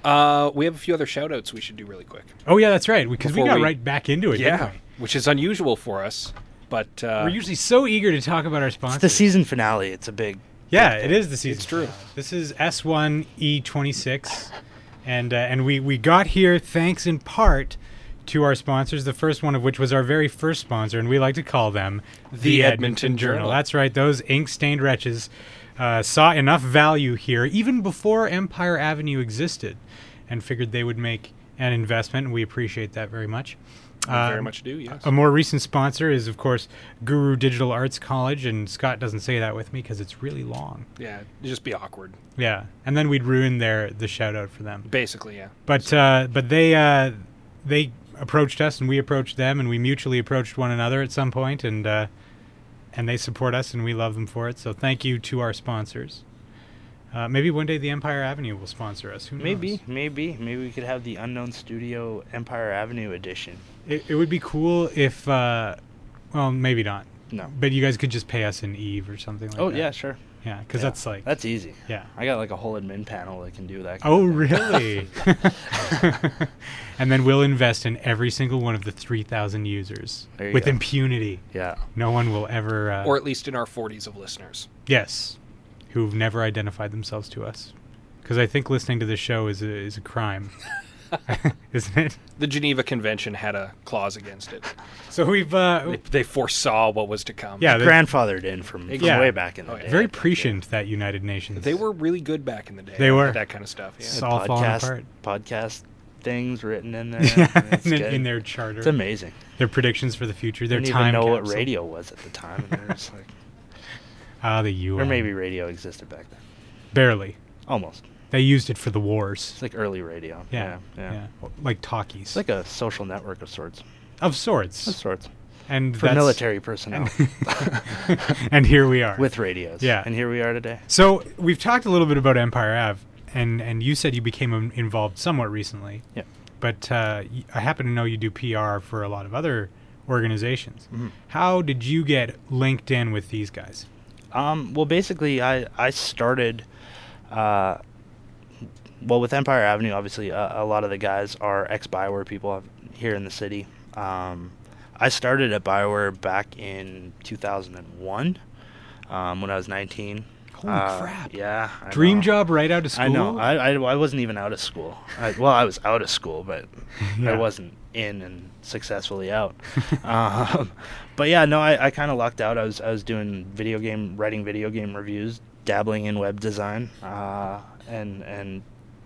Speaker 2: Uh, we have a few other shout outs we should do really quick.
Speaker 1: Oh yeah, that's right. Because we
Speaker 2: Before
Speaker 1: got
Speaker 2: we-
Speaker 1: right back into it. didn't we?
Speaker 2: which is unusual for us, but uh,
Speaker 1: We're usually so eager to talk about our sponsors.
Speaker 3: It's the season finale. It's a big.
Speaker 1: Yeah,
Speaker 3: big
Speaker 1: it
Speaker 3: thing.
Speaker 1: is the season.
Speaker 2: It's true.
Speaker 1: This is S1 E26, and uh, and we we got here thanks in part to our sponsors. The first one of which was our very first sponsor, and we like to call them
Speaker 2: The Edmonton Journal.
Speaker 1: That's right. Those ink-stained wretches uh, saw enough value here even before Empire Avenue existed, and figured they would make an investment. And we appreciate that very much.
Speaker 2: We very
Speaker 1: Um,
Speaker 2: much do. Yes.
Speaker 1: a more recent sponsor is, of course, Guru Digital Arts College, and Scott doesn't say that with me because it's really long.
Speaker 2: yeah, it'd just be awkward.
Speaker 1: Yeah, and then we'd ruin their the shout out for them.
Speaker 2: Basically, yeah.
Speaker 1: But uh, but they uh, they approached us, and we approached them, and we mutually approached one another at some point, and uh, and they support us, and we love them for it. So thank you to our sponsors. Uh, maybe one day the Empire Avenue will sponsor us. Who knows?
Speaker 3: Maybe, maybe, maybe we could have the Unknown Studio Empire Avenue edition.
Speaker 1: It, it would be cool if. Uh, well, maybe not.
Speaker 3: No.
Speaker 1: But you guys could just pay us in Eve or something like that.
Speaker 3: Oh
Speaker 1: that.
Speaker 3: yeah, sure.
Speaker 1: Yeah, because
Speaker 3: Yeah.
Speaker 1: that's like
Speaker 3: That's easy.
Speaker 1: yeah.
Speaker 3: I got like a whole admin panel that can do that. kind
Speaker 1: Oh,
Speaker 3: of
Speaker 1: really? and then we'll invest in every single one of the 3,000 users with
Speaker 3: go.
Speaker 1: impunity.
Speaker 3: Yeah.
Speaker 1: No one will ever. Uh,
Speaker 2: or at least in our 40s of listeners.
Speaker 1: yes, who've never identified themselves to us. Because I think listening to this show is a, is a crime, isn't it?
Speaker 2: The Geneva Convention had a clause against it.
Speaker 1: So we've uh,
Speaker 2: They, they foresaw what was to come.
Speaker 1: Yeah, the-
Speaker 3: Grandfathered in from, from
Speaker 1: Yeah.
Speaker 3: way back in the
Speaker 2: Oh, yeah.
Speaker 3: day.
Speaker 1: very
Speaker 3: I think, yeah.
Speaker 1: prescient that United Nations.
Speaker 2: They were really good back in the day.
Speaker 1: They were.
Speaker 2: that kind of stuff. Yeah.
Speaker 1: It's all falling apart.
Speaker 3: podcast things written in there.
Speaker 1: yeah,
Speaker 3: It's
Speaker 1: in, in their charter,
Speaker 3: It's amazing.
Speaker 1: their predictions for the future, their
Speaker 3: Didn't
Speaker 1: time
Speaker 3: even know what radio was at the time. And they're like,
Speaker 1: Ah, the UN.
Speaker 3: or maybe radio existed back then.
Speaker 1: barely.
Speaker 3: Almost.
Speaker 1: They used it for the wars.
Speaker 3: It's like early radio.
Speaker 1: Yeah,
Speaker 3: Yeah. yeah.
Speaker 1: yeah, like talkies
Speaker 3: It's like a social network of sorts.
Speaker 1: of sorts.
Speaker 3: Of sorts.
Speaker 1: and
Speaker 3: For military personnel.
Speaker 1: and, and here we are
Speaker 3: With radios.
Speaker 1: Yeah.
Speaker 3: And here we are today.
Speaker 1: So we've talked a little bit about Empire Ave, and and you said you became involved somewhat recently.
Speaker 3: Yeah.
Speaker 1: But uh, I happen to know you do PR for a lot of other organizations.
Speaker 3: Mhm.
Speaker 1: How did you get linked in with these guys?
Speaker 3: Um, well, basically, I I started, uh, well, with Empire Avenue. Obviously, uh, a lot of the guys are ex Bioware people here in the city. Um, I started at Bioware back in 2001 um, when I was 19.
Speaker 1: Holy
Speaker 3: Uh,
Speaker 1: crap!
Speaker 3: Yeah, I
Speaker 1: Dream
Speaker 3: know.
Speaker 1: job right out of school.
Speaker 3: I know. I, I I wasn't even out of school. I, well, I was out of school, but
Speaker 1: Yeah.
Speaker 3: I wasn't in and successfully out. um, but yeah, no, I, I kind of lucked out. I was I was doing video game writing video game reviews, dabbling in web design, uh, and and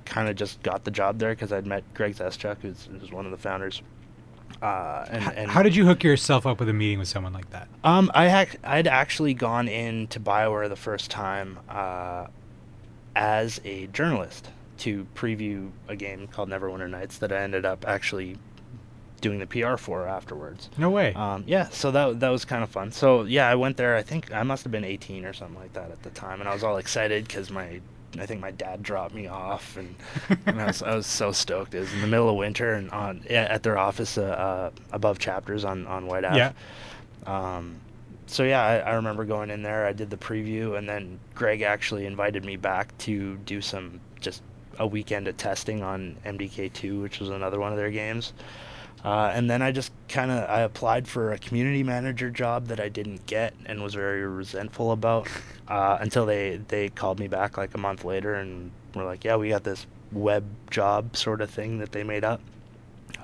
Speaker 3: kind of just got the job there because I'd met Greg Zeschuk, who's, who's one of the founders. Uh, and, and
Speaker 1: How did you hook yourself up with a meeting with someone like that?
Speaker 3: um, I had I'd actually gone into Bioware the first time uh, as a journalist to preview a game called Neverwinter Nights that I ended up actually doing the PR for afterwards.
Speaker 1: No way.
Speaker 3: Um, yeah, so that that was kind of fun. So yeah, I went there. I think I must have been 18 or something like that at the time, and I was all excited because my I think my dad dropped me off, and, and I was I was so stoked. It was in the middle of winter, and on at their office uh, uh, above chapters on on White Ave.
Speaker 1: Yeah.
Speaker 3: Um, so yeah, I, I remember going in there. I did the preview, and then Greg actually invited me back to do some just a weekend of testing on MDK2, which was another one of their games. Uh, and then I just kind of I applied for a community manager job that I didn't get and was very resentful about uh, until they they called me back like a month later and were like, yeah, we got this web job sort of thing that they made up.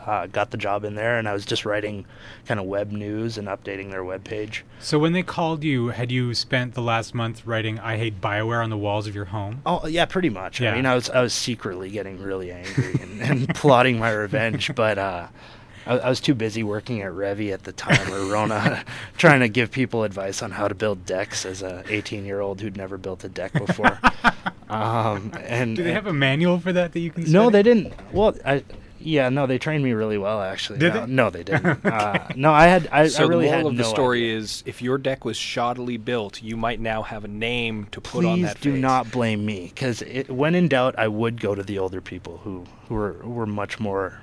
Speaker 3: Uh, got the job in there, and I was just writing kind of web news and updating their web page.
Speaker 1: so when they called you, had you spent the last month writing "I hate Bioware" on the walls of your home?
Speaker 3: Oh yeah, pretty much.
Speaker 1: Yeah.
Speaker 3: I mean, I was I was secretly getting really angry and, and plotting my revenge, but uh, I, I was too busy working at Revy at the time, or Rona, trying to give people advice on how to build decks as a 18 year old who'd never built a deck before. um, and
Speaker 1: Do they have a manual for that that you can? See?
Speaker 3: No,
Speaker 1: study?
Speaker 3: they didn't. Well, I. Yeah, no, they trained me really well, actually.
Speaker 1: Did
Speaker 3: no,
Speaker 1: they?
Speaker 3: no, they didn't. uh, no, I had. I,
Speaker 2: So
Speaker 3: I really
Speaker 2: the
Speaker 3: had
Speaker 2: moral of the
Speaker 3: no
Speaker 2: story
Speaker 3: idea.
Speaker 2: is, if your deck was shoddily built, you might now have a name to put on that.
Speaker 3: Please do
Speaker 2: face.
Speaker 3: not blame me, because when in doubt, I would go to the older people who who were who were much more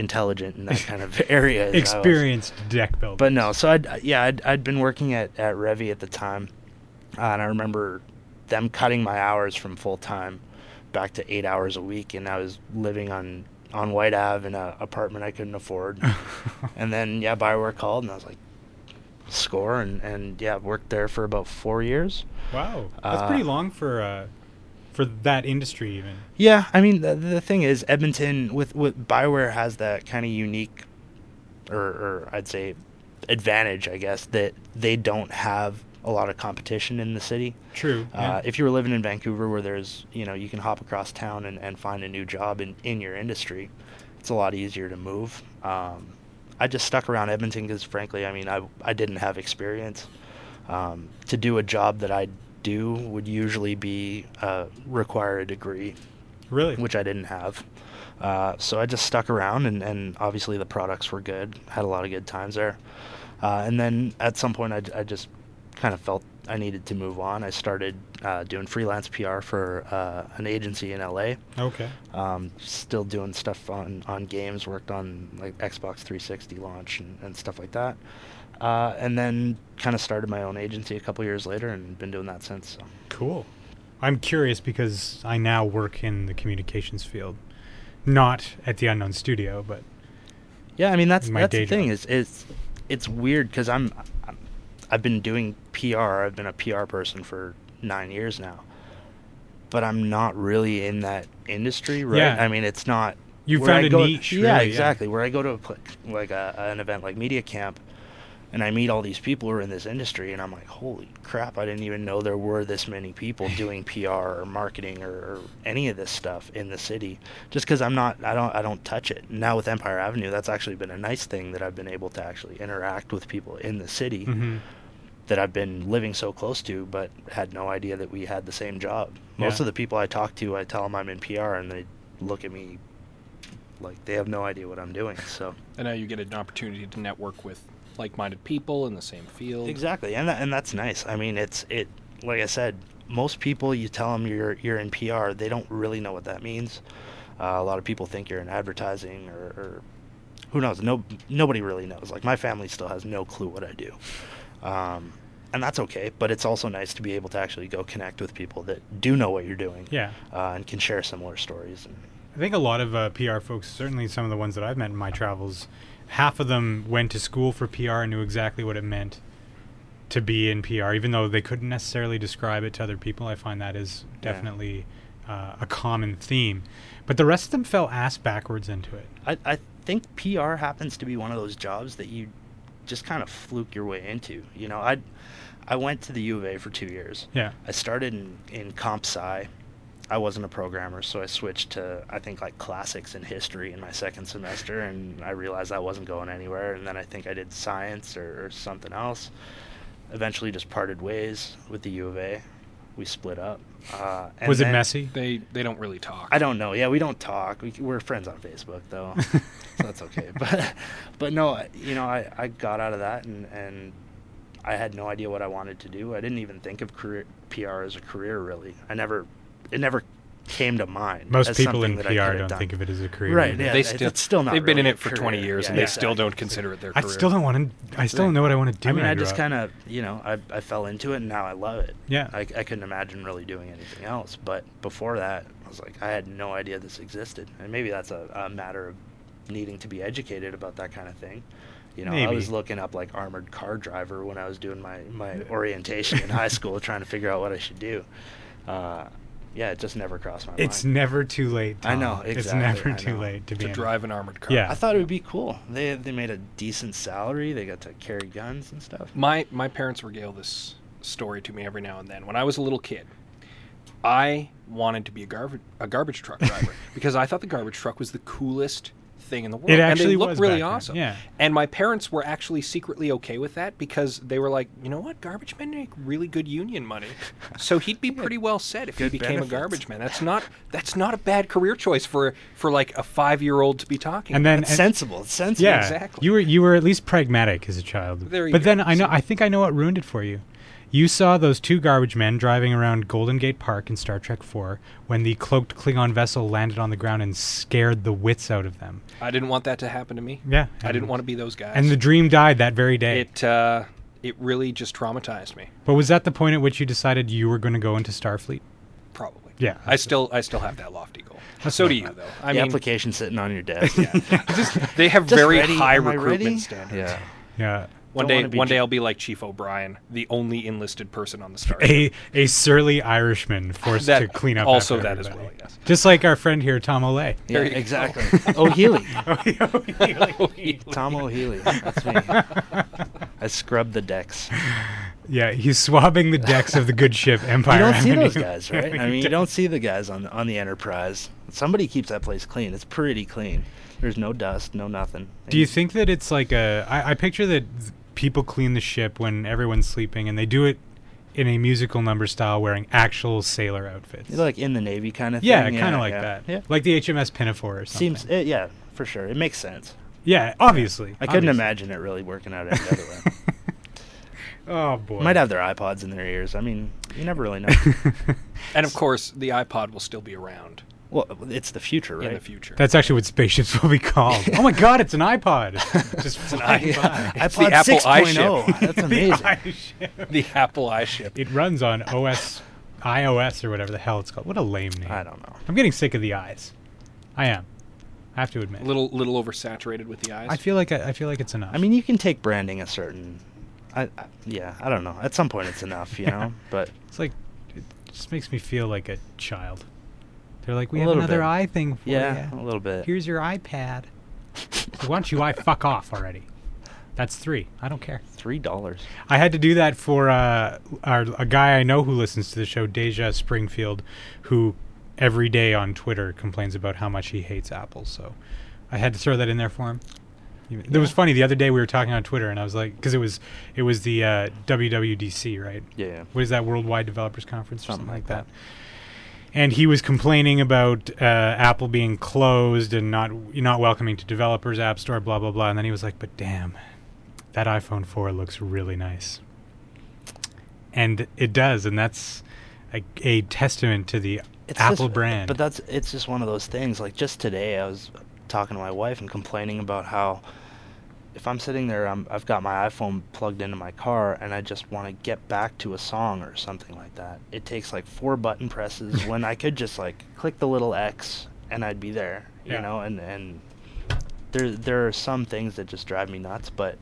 Speaker 3: intelligent in that kind of area. as I was.
Speaker 1: experienced deck builders.
Speaker 3: But no, so I'd yeah, I'd, I'd been working at at Revy at the time, uh, and I remember them cutting my hours from full time back to eight hours a week, and I was living on on White Ave in an apartment I couldn't afford. and then yeah, Bioware called, and I was like, score, and and yeah, worked there for about four years.
Speaker 1: wow, that's
Speaker 3: uh,
Speaker 1: pretty long for uh, for that industry even.
Speaker 3: Yeah, I mean the, the thing is Edmonton with with Bioware has that kind of unique, or, or I'd say, advantage I guess that they don't have a lot of competition in the city.
Speaker 1: True. yeah.
Speaker 3: Uh, if you were living in Vancouver, where there's you know you can hop across town and, and find a new job in in your industry, it's a lot easier to move. Um, I just stuck around Edmonton because frankly, I mean I I didn't have experience. Um, to do a job that I do would usually be uh, require a degree
Speaker 1: really.
Speaker 3: which I didn't have. Uh, so I just stuck around, and, and obviously the products were good. Had a lot of good times there. Uh, and then at some point, I, I just kind of felt I needed to move on. I started uh, doing freelance PR for uh, an agency in LA.
Speaker 1: okay.
Speaker 3: Um, still doing stuff on, on games. Worked on like Xbox 360 launch and, and stuff like that. Uh, and then kind of started my own agency a couple years later, and been doing that since. So.
Speaker 1: Cool. I'm curious because I now work in the communications field, not at the Unknown Studio, but
Speaker 3: Yeah, I mean that's that's the thing
Speaker 1: job.
Speaker 3: is it's it's weird because I'm, I'm I've been doing PR. I've been a PR person for nine years now, but I'm not really in that industry, right?
Speaker 1: Yeah.
Speaker 3: I mean, it's not.
Speaker 1: You found
Speaker 3: I
Speaker 1: a
Speaker 3: go-
Speaker 1: niche,
Speaker 3: Yeah,
Speaker 1: really, yeah.
Speaker 3: exactly. Where I go to a, like a, an event like Media Camp, and I meet all these people who are in this industry, and I'm like, holy crap! I didn't even know there were this many people doing PR or marketing or, or any of this stuff in the city. Just because I'm not, I don't, I don't touch it. Now with Empire Avenue, that's actually been a nice thing that I've been able to actually interact with people in the city
Speaker 1: hmm
Speaker 3: that I've been living so close to, but had no idea that we had the same job. Most
Speaker 1: Yeah.
Speaker 3: of the people I talk to, I tell them I'm in PR, and they look at me like they have no idea what I'm doing. So
Speaker 2: And now you get an opportunity to network with like-minded people in the same field.
Speaker 3: exactly, and that, and that's nice. I mean, it's it. Like I said, most people you tell them you're you're in PR, they don't really know what that means. Uh, a lot of people think you're in advertising or, or who knows. No, nobody really knows. Like my family still has no clue what I do, um, and that's okay. But it's also nice to be able to actually go connect with people that do know what you're doing,
Speaker 1: Yeah.
Speaker 3: uh, and can share similar stories. And
Speaker 1: I think a lot of uh, PR folks, certainly some of the ones that I've met in my travels, half of them went to school for PR and knew exactly what it meant to be in PR, even though they couldn't necessarily describe it to other people. I find that is
Speaker 3: Yeah.
Speaker 1: definitely uh, a common theme. But the rest of them fell ass backwards into it.
Speaker 3: I, I think PR happens to be one of those jobs that you just kind of fluke your way into. You know, I I went to the U of A for two years.
Speaker 1: Yeah.
Speaker 3: I started in, in comp sci. I wasn't a programmer, so I switched to I think like classics and history in my second semester, and I realized I wasn't going anywhere. And then I think I did science or, or something else. Eventually, just parted ways with the U of A. We split up. Uh, and
Speaker 1: Was it
Speaker 3: then-
Speaker 1: messy?
Speaker 2: They they don't really talk.
Speaker 3: I don't know. Yeah, we don't talk. We, we're friends on Facebook though, so that's okay. But but no, you know, I, I got out of that and and I had no idea what I wanted to do. I didn't even think of career PR as a career really. I never it never came to mind.
Speaker 1: Most
Speaker 3: as
Speaker 1: people in
Speaker 3: that
Speaker 1: PR
Speaker 3: I could have
Speaker 1: don't
Speaker 3: done.
Speaker 1: think of it as a career.
Speaker 3: Right,
Speaker 1: either.
Speaker 3: yeah.
Speaker 2: they still,
Speaker 3: it's still not.
Speaker 2: They've been in it for
Speaker 3: career.
Speaker 2: 20 years
Speaker 3: Yeah,
Speaker 2: and they
Speaker 3: yeah,
Speaker 2: still don't consider it their
Speaker 1: I
Speaker 2: career.
Speaker 1: still don't want to. I still don't know what I want to do.
Speaker 3: I mean,
Speaker 1: when
Speaker 3: I just kind of, you know, I, I fell into it and now I love it.
Speaker 1: Yeah.
Speaker 3: I, I couldn't imagine really doing anything else. But before that, I was like, I had no idea this existed. And maybe that's a, a matter of needing to be educated about that kind of thing. You know, I was looking up like armored car driver when I was doing my, my orientation in high school, trying to figure out what I should do. Uh, yeah, it just never crossed my mind.
Speaker 1: It's never too late.
Speaker 3: I know,
Speaker 1: Tom. It's never
Speaker 3: I
Speaker 1: too
Speaker 3: know.
Speaker 1: late to be
Speaker 2: to
Speaker 1: in
Speaker 2: drive an armored car.
Speaker 1: Yeah.
Speaker 3: I thought it would be cool. They they made a decent salary. They got to carry guns and stuff.
Speaker 2: My my parents regale this story to me every now and then. When I was a little kid, I wanted to be a garbage a garbage truck driver because I thought the garbage truck was the coolest thing in the world.
Speaker 1: It
Speaker 2: and
Speaker 1: actually
Speaker 2: they looked
Speaker 1: was
Speaker 2: really
Speaker 1: back then,
Speaker 2: awesome.
Speaker 1: yeah.
Speaker 2: And my parents were actually secretly okay with that because they were like, you know what, garbage men make really good union money, so he'd be pretty well set if he became
Speaker 3: benefits.
Speaker 2: a garbage man. That's not that's not a bad career choice for for like a five year old to be talking.
Speaker 1: And then
Speaker 3: It's
Speaker 1: and-
Speaker 3: sensible. It's sensible.
Speaker 1: yeah,
Speaker 2: exactly.
Speaker 1: you were you were at least pragmatic as a child.
Speaker 2: There you
Speaker 1: but
Speaker 2: go.
Speaker 1: then I know I think I know what ruined it for you. You saw those two garbage men driving around Golden Gate Park in Star Trek 4 when the cloaked Klingon vessel landed on the ground and scared the wits out of them.
Speaker 2: I didn't want that to happen to me.
Speaker 1: Yeah,
Speaker 2: I didn't want to be those guys.
Speaker 1: And the dream died that very day.
Speaker 2: it uh, it really just traumatized me.
Speaker 1: but was that the point at which you decided you were going to go into Starfleet?
Speaker 2: Probably.
Speaker 1: Yeah.
Speaker 2: I still I still have that lofty goal.
Speaker 1: That's
Speaker 2: so do you though. I
Speaker 3: the
Speaker 2: mean,
Speaker 3: application sitting on your desk.
Speaker 2: they have
Speaker 3: Just
Speaker 2: very
Speaker 3: ready,
Speaker 2: high
Speaker 3: am
Speaker 2: recruitment standards.
Speaker 3: Yeah.
Speaker 1: Yeah.
Speaker 2: One
Speaker 3: Don't
Speaker 2: day, one
Speaker 3: J-
Speaker 2: day I'll be like Chief O'Brien, the only enlisted person on the star.
Speaker 1: A a surly Irishman forced
Speaker 2: That-
Speaker 1: to clean up
Speaker 2: also
Speaker 1: after
Speaker 2: that as well, yes.
Speaker 1: Just like our friend here, Tom Ohle.
Speaker 3: Yeah,
Speaker 2: There you go.
Speaker 3: exactly. O'Healy.
Speaker 1: Oh, oh
Speaker 3: Tom O'Healy. That's me. I scrub the decks.
Speaker 1: yeah, he's swabbing the decks of the good ship Empire.
Speaker 3: You don't see those guys, right? I mean, you don't see the guys on on the Enterprise. Somebody keeps that place clean. It's pretty clean. There's no dust, no nothing.
Speaker 1: Do you think that it's like a? I, I picture that th- people clean the ship when everyone's sleeping, and they do it in a musical number style, wearing actual sailor outfits.
Speaker 3: Like in the Navy kind of
Speaker 1: yeah,
Speaker 3: thing?
Speaker 1: kind of like
Speaker 3: yeah.
Speaker 1: that.
Speaker 3: Yeah.
Speaker 1: Like the HMS Pinafore or something.
Speaker 3: Seems, it, yeah, for sure. It makes sense.
Speaker 1: Yeah, obviously.
Speaker 3: I couldn't
Speaker 1: obviously.
Speaker 3: imagine it really working out any other way.
Speaker 1: Oh boy.
Speaker 3: Might have their iPods in their ears. I mean, you never really know.
Speaker 2: And of course, the iPod will still be around
Speaker 3: Well, it's the future, right?
Speaker 2: in the future.
Speaker 1: That's actually what spaceships will be called. oh my god, it's an iPod. Just
Speaker 2: an
Speaker 1: flying
Speaker 2: i-
Speaker 1: by.
Speaker 2: It's the
Speaker 3: iPod
Speaker 2: Apple
Speaker 3: 6.0.
Speaker 2: iShip. Oh.
Speaker 3: That's amazing.
Speaker 1: iShip.
Speaker 2: the Apple iShip.
Speaker 1: It runs on OS, iOS or whatever the hell it's called. What a lame name.
Speaker 3: I don't know.
Speaker 1: I'm getting sick of the eyes. I am. I have to admit.
Speaker 2: A little little oversaturated with the eyes.
Speaker 1: I feel like I, I feel like it's enough.
Speaker 3: I mean, you can take branding a certain. I, I yeah, I don't know. At some point, it's enough, you know. But
Speaker 1: it's like it just makes me feel like a child. They're like, we
Speaker 3: A
Speaker 1: have another
Speaker 3: bit.
Speaker 1: eye thing for
Speaker 3: yeah,
Speaker 1: you.
Speaker 3: a little bit.
Speaker 1: Here's your iPad. Why don't you I fuck off already? That's three. I don't care.
Speaker 3: Three dollars.
Speaker 1: I had to do that for uh, our, a guy I know who listens to the show, Deja Springfield, who every day on Twitter complains about how much he hates Apple. So I had to throw that in there for him. It was funny the other day we were talking on Twitter, and I was like, because it was it was the uh, WWDC, right?
Speaker 3: Yeah, yeah.
Speaker 1: What is that Worldwide Developers Conference or
Speaker 3: Something
Speaker 1: something, like
Speaker 3: like
Speaker 1: that? And he was complaining about uh, Apple being closed and not not welcoming to developers, App Store, blah blah blah. And then he was like, "But damn, that iPhone 4 looks really nice," and it does, and that's a, a testament to the
Speaker 3: It's
Speaker 1: Apple
Speaker 3: just-
Speaker 1: brand.
Speaker 3: But that's it's just one of those things. Like just today, I was talking to my wife and complaining about how if I'm sitting there, I'm, I've got my iPhone plugged into my car, and I just want to get back to a song or something like that. It takes like four button presses when I could just like click the little X and I'd be there. You
Speaker 1: Yeah.
Speaker 3: know, and and there there are some things that just drive me nuts, but.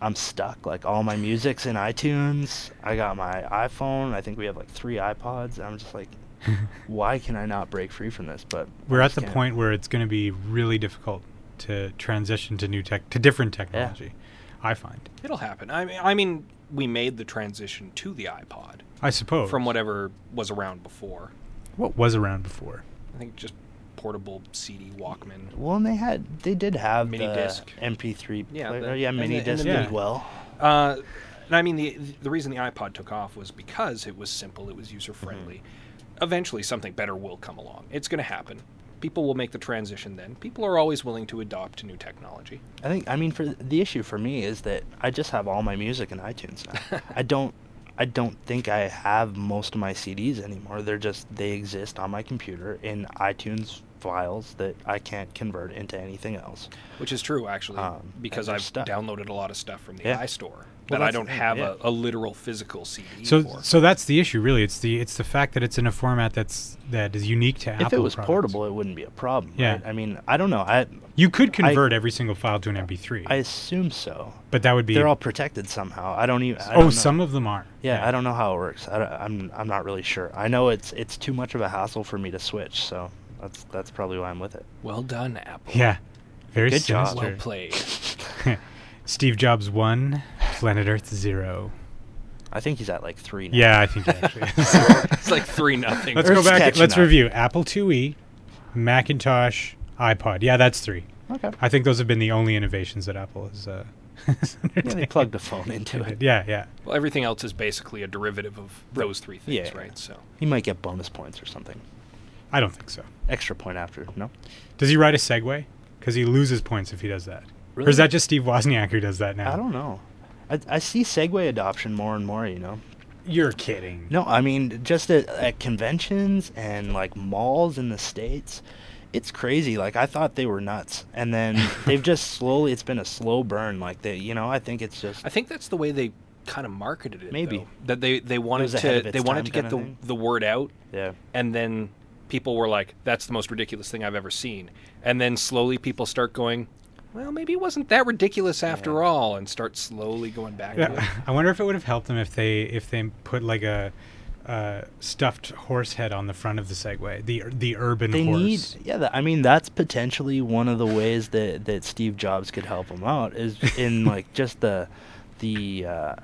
Speaker 3: I'm stuck. Like all my music's in iTunes. I got my iPhone. I think we have like three iPods. And I'm just like, why can I not break free from this? But
Speaker 1: We're at the
Speaker 3: can't.
Speaker 1: point where it's going to be really difficult to transition to new tech to different technology. I find.
Speaker 2: It'll happen. I mean, I mean, we made the transition to the iPod
Speaker 1: I suppose
Speaker 2: from whatever was around before.
Speaker 1: what was around before.
Speaker 2: I think just portable CD Walkman.
Speaker 3: Well, and they had they did have
Speaker 2: Mini
Speaker 3: the
Speaker 2: disc.
Speaker 3: MP3
Speaker 2: Yeah,
Speaker 3: player.
Speaker 2: the-
Speaker 3: yeah, mini
Speaker 2: the-
Speaker 3: disc
Speaker 2: the
Speaker 1: mini-
Speaker 3: as well.
Speaker 2: Uh, and I mean, the the reason the iPod took off was because it was simple, it was user friendly.
Speaker 3: Mm-hmm.
Speaker 2: Eventually, something better will come along. It's going to happen. People will make the transition then. People are always willing to adopt new technology.
Speaker 3: I think I mean for the issue for me is that I just have all my music in iTunes now. I don't I don't think I have most of my CDs anymore. They're just they exist on my computer in iTunes files that I can't convert into anything else.
Speaker 2: Which is true, actually,
Speaker 3: Um,
Speaker 2: because I've
Speaker 3: they're
Speaker 2: downloaded a lot of stuff from the
Speaker 3: Yeah.
Speaker 2: iStore
Speaker 3: Well,
Speaker 2: that I don't have
Speaker 3: yeah.
Speaker 2: a, a literal physical CD
Speaker 1: So
Speaker 2: for.
Speaker 1: so that's the issue really. It's the it's the fact that it's in a format that's that is unique to Apple.
Speaker 3: if it was
Speaker 1: products.
Speaker 3: portable, it wouldn't be a problem.
Speaker 1: Yeah.
Speaker 3: right? I mean, I don't know. I
Speaker 1: you could
Speaker 3: I-
Speaker 1: convert every single file to an MP3.
Speaker 3: I assume so.
Speaker 1: but that would be
Speaker 3: They're all protected somehow. I don't even. I
Speaker 1: Oh,
Speaker 3: don't know.
Speaker 1: some of them are.
Speaker 3: Yeah, I don't know how it works. I, am I'm, I'm not really sure. I know it's it's too much of a hassle for me to switch, so that's that's probably why I'm with it.
Speaker 2: well done, Apple.
Speaker 1: Yeah. Very
Speaker 3: Good job.
Speaker 2: Well played.
Speaker 1: Steve Jobs one, Planet Earth zero.
Speaker 3: I think he's at like three now.
Speaker 1: Yeah, I think he actually is.
Speaker 2: it's like three nothing.
Speaker 1: let's go back. Let's
Speaker 3: up.
Speaker 1: review Apple IIe, Macintosh, iPod. Yeah, that's three.
Speaker 3: Okay.
Speaker 1: I think those have been the only innovations that Apple has. Uh,
Speaker 3: Yeah, they
Speaker 1: undertaken.
Speaker 3: plugged a phone into it.
Speaker 1: Yeah, yeah.
Speaker 2: Well, everything else is basically a derivative of those three things,
Speaker 3: Yeah.
Speaker 2: right? So
Speaker 3: He might get bonus points or something.
Speaker 1: I don't think so.
Speaker 3: Extra point after. No.
Speaker 1: Does he ride a Segway? Because he loses points if he does that.
Speaker 3: Really?
Speaker 1: Or is that just Steve Wozniak who does that now?
Speaker 3: I don't know. I, I see Segway adoption more and more. You know.
Speaker 1: You're kidding.
Speaker 3: No, I mean just at, at conventions and like malls in the states. It's crazy. Like I thought they were nuts, and then they've just slowly. It's been a slow burn. Like they, you know, I think it's just
Speaker 2: I think that's the way they kind of marketed it.
Speaker 3: Maybe.
Speaker 2: though. that they they wanted to they wanted to get the
Speaker 3: thing.
Speaker 2: the word out,
Speaker 3: yeah.
Speaker 2: and then people were like, "That's the most ridiculous thing I've ever seen," and then slowly people start going. Well, maybe it wasn't that ridiculous after
Speaker 3: Yeah.
Speaker 2: all, and start slowly going back.
Speaker 1: Yeah, I wonder if it would have helped them if they if they put like a uh, stuffed horse head on the front of the Segway, the the urban
Speaker 3: they
Speaker 1: horse.
Speaker 3: need yeah that, i mean that's potentially one of the ways that that steve jobs could help him out is in like just the the uh,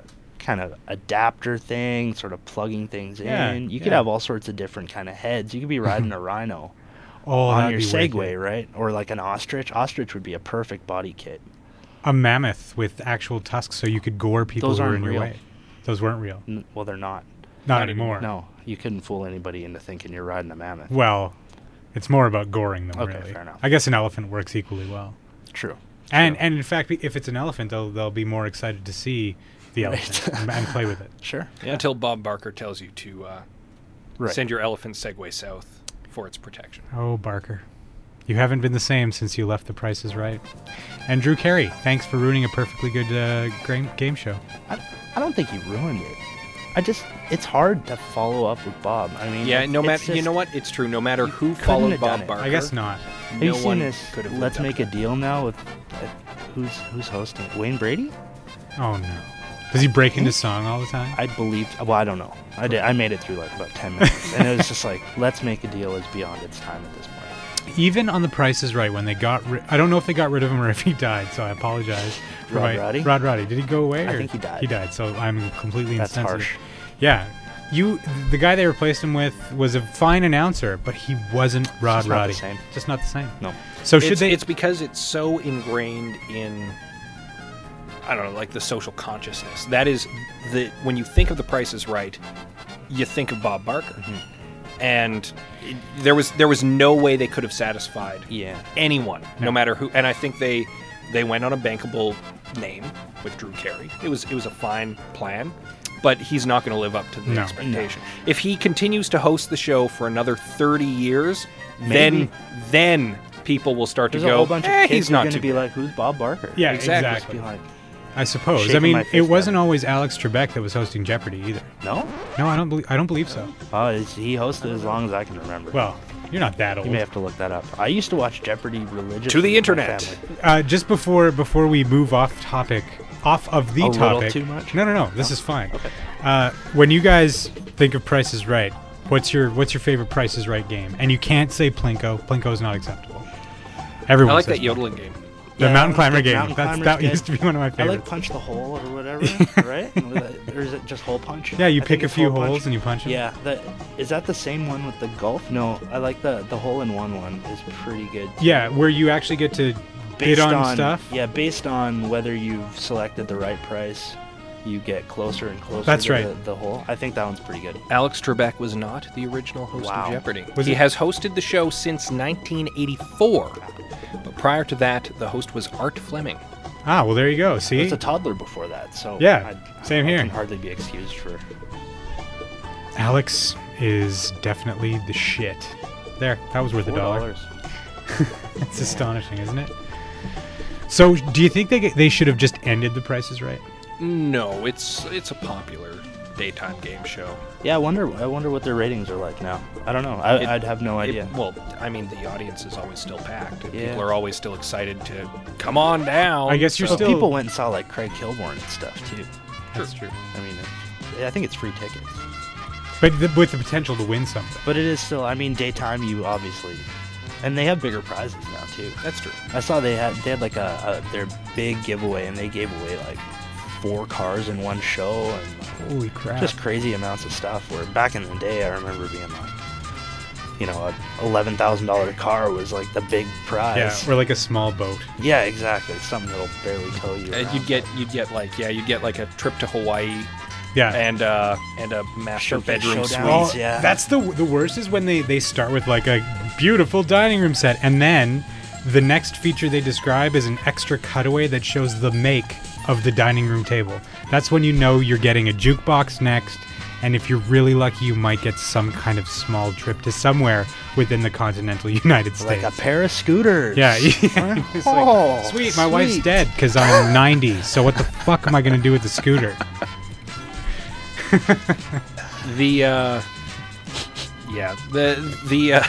Speaker 3: kind of adapter thing sort of plugging things
Speaker 1: Yeah,
Speaker 3: in you could have all sorts of different kind of heads you could be riding a rhino
Speaker 1: oh,
Speaker 3: on your segway right or like an ostrich ostrich would be a perfect body kit
Speaker 1: A mammoth with actual tusks, so you could gore people
Speaker 3: Those
Speaker 1: who were
Speaker 3: aren't
Speaker 1: in your way. Those weren't real.
Speaker 3: N- well they're not
Speaker 1: Not,
Speaker 2: Not
Speaker 1: anymore.
Speaker 3: no you couldn't fool anybody into thinking you're riding a mammoth
Speaker 1: Well, it's more about goring them.
Speaker 3: Okay,
Speaker 1: really.
Speaker 3: fair enough.
Speaker 1: I guess an elephant works equally well.
Speaker 3: true
Speaker 1: And
Speaker 3: True.
Speaker 1: and in fact, if it's an elephant, they'll they'll be more excited to see the
Speaker 3: Right.
Speaker 1: elephant and, and play with it.
Speaker 3: sure yeah
Speaker 2: Until Bob Barker tells you to uh,
Speaker 3: right
Speaker 2: send your elephant Segway south for its protection.
Speaker 1: Oh, Barker. You haven't been the same since you left The Price is Right. And Drew Carey, thanks for ruining a perfectly good uh, game show.
Speaker 3: I, I don't think you ruined it. I just it's hard to follow up with Bob. I mean,
Speaker 2: Yeah, no matter you know what, it's true. No matter who
Speaker 3: couldn't
Speaker 2: followed Bob. Barker,
Speaker 1: I guess not.
Speaker 3: Have
Speaker 2: no
Speaker 3: you seen
Speaker 2: one
Speaker 3: this?
Speaker 2: could have.
Speaker 3: Let's make a deal now with uh, who's who's hosting? Wayne Brady?
Speaker 1: Oh, no. Does he break into song all the time?
Speaker 3: I believed. Well, I don't know. I did. I made it through like about ten minutes, and it was just like, let's make a deal is beyond its time at this point.
Speaker 1: Even on The Price is Right, when they got ri- I don't know if they got rid of him or if he died, so I apologize. for
Speaker 3: Rod
Speaker 1: my-
Speaker 3: Roddy?
Speaker 1: Rod Roddy. Did he go away?
Speaker 3: I
Speaker 1: or-
Speaker 3: think he died.
Speaker 1: He died, so I'm completely
Speaker 3: That's
Speaker 1: insensitive.
Speaker 3: harsh.
Speaker 1: Yeah. You, the guy they replaced him with was a fine announcer, but he wasn't Rod
Speaker 3: just not the
Speaker 1: Roddy.
Speaker 3: same.
Speaker 1: Just not the same.
Speaker 3: No.
Speaker 1: So should
Speaker 2: it's,
Speaker 1: they?
Speaker 2: It's because it's so ingrained in. I don't know, like the social consciousness. That is the when you think of The Price is Right, you think of Bob Barker,
Speaker 3: Mm-hmm.
Speaker 2: and it, there was there was no way they could have satisfied
Speaker 3: Yeah.
Speaker 2: anyone, no.
Speaker 1: No.
Speaker 2: matter who. And I think they they went on a bankable name with Drew Carey. It was it was a fine plan, but he's not going to live up to the
Speaker 1: No.
Speaker 2: expectation. If he continues to host the show for another thirty years,
Speaker 3: Maybe.
Speaker 2: then then people will start
Speaker 3: There's
Speaker 2: to
Speaker 3: a
Speaker 2: go.
Speaker 3: whole bunch
Speaker 2: "Eh,
Speaker 3: of kids
Speaker 2: he's not
Speaker 3: going to be
Speaker 2: bad."
Speaker 3: like, "Who's Bob Barker?"
Speaker 1: yeah,
Speaker 2: exactly.
Speaker 3: Just be
Speaker 1: exactly.
Speaker 3: Like,
Speaker 1: I suppose. I mean, it
Speaker 3: fist
Speaker 1: wasn't
Speaker 3: at
Speaker 1: always Alex Trebek that was hosting Jeopardy either.
Speaker 3: no.
Speaker 1: No, I don't believe. I don't believe so.
Speaker 3: Oh, it's- he hosted as long as I can remember.
Speaker 1: Well, you're not that old.
Speaker 3: you may have to look that up. I used to watch Jeopardy religiously.
Speaker 2: To the internet.
Speaker 1: Uh, just before before we move off topic, off of the
Speaker 3: A little
Speaker 1: topic.
Speaker 3: too much?
Speaker 1: No, no, no. This is fine.
Speaker 3: Okay.
Speaker 1: Uh, when you guys think of Price is Right, what's your what's your favorite Price is Right game? And you can't say Plinko. Plinko is not acceptable. Everyone
Speaker 2: I like
Speaker 1: says
Speaker 2: that yodeling game.
Speaker 1: The
Speaker 3: Yeah,
Speaker 1: mountain climber
Speaker 3: the
Speaker 1: game.
Speaker 3: mountain
Speaker 1: That's that used to be one of my favorites.
Speaker 3: I like punch the hole or whatever, right? or is it just hole punch?
Speaker 1: yeah, you
Speaker 3: I
Speaker 1: pick a few
Speaker 3: hole punch.
Speaker 1: holes and you punch them.
Speaker 3: Yeah, is that the same one with the golf? No, I like the the hole in one one is pretty good.
Speaker 1: Yeah, where you actually get to bid
Speaker 3: Based
Speaker 1: on, stuff.
Speaker 3: Yeah, based on whether you've selected the right price, you get closer and closer.
Speaker 1: That's
Speaker 3: to
Speaker 1: right.
Speaker 3: The, the hole. I think that one's pretty good.
Speaker 2: Alex Trebek was not the original host
Speaker 3: Wow.
Speaker 2: of Jeopardy.
Speaker 1: Was
Speaker 2: he
Speaker 1: it-
Speaker 2: has hosted the show since 1984. But prior to that, the host was Art Fleming.
Speaker 1: Ah, well there you go.
Speaker 3: I
Speaker 1: See,
Speaker 3: was a toddler before that, so
Speaker 1: Yeah,
Speaker 3: I,
Speaker 1: same
Speaker 3: I
Speaker 1: here.
Speaker 3: Can hardly be excused for.
Speaker 1: Alex is definitely the shit. There, that was worth a
Speaker 3: Four
Speaker 1: dollar.
Speaker 3: dollars.
Speaker 1: It's astonishing, isn't it? So, do you think they they should have just ended the prices right?
Speaker 2: No, it's it's a popular daytime game show.
Speaker 3: Yeah, I wonder. I wonder what their ratings are like now. I don't know. I,
Speaker 2: It-
Speaker 3: I'd have no
Speaker 2: It-
Speaker 3: idea.
Speaker 2: well, I mean, the audience is always still packed. and
Speaker 3: Yeah.
Speaker 2: People are always still excited to come on down.
Speaker 1: I guess you're
Speaker 3: but
Speaker 1: still-
Speaker 3: people went and saw like Craig Kilborn and stuff too.
Speaker 1: That's true.
Speaker 3: I mean, it's, I think it's free tickets,
Speaker 1: But the, with the potential to win something.
Speaker 3: but it is still. I mean, daytime you obviously, and they have bigger prizes now too.
Speaker 2: That's true.
Speaker 3: I saw they had they had like a, a their big giveaway, and they gave away like four cars in one show, and
Speaker 1: Holy crap!
Speaker 3: just crazy amounts of stuff. Where back in the day, I remember being like, you know, a eleven thousand dollar car was like the big prize.
Speaker 1: yeah, or like a small boat.
Speaker 3: Yeah, exactly. Something that'll barely tow you. Around.
Speaker 2: you'd get you'd get like yeah you'd get like a trip to Hawaii
Speaker 1: Yeah.
Speaker 2: and uh and a master
Speaker 3: Showcase
Speaker 2: bedroom suite.
Speaker 1: Oh,
Speaker 3: yeah.
Speaker 1: That's the the worst is when they they start with like a beautiful dining room set, and then the next feature they describe is an extra cutaway that shows the make of the dining room table. That's when you know you're getting a jukebox next. And if you're really lucky, you might get some kind of small trip to somewhere within the continental United States.
Speaker 3: like
Speaker 1: States.
Speaker 3: a pair of scooters.
Speaker 1: Yeah, yeah. It's like,
Speaker 3: Oh,
Speaker 1: sweet, my wife's dead because I'm 90. So what the fuck am I gonna do with the scooter?
Speaker 2: The uh yeah the the uh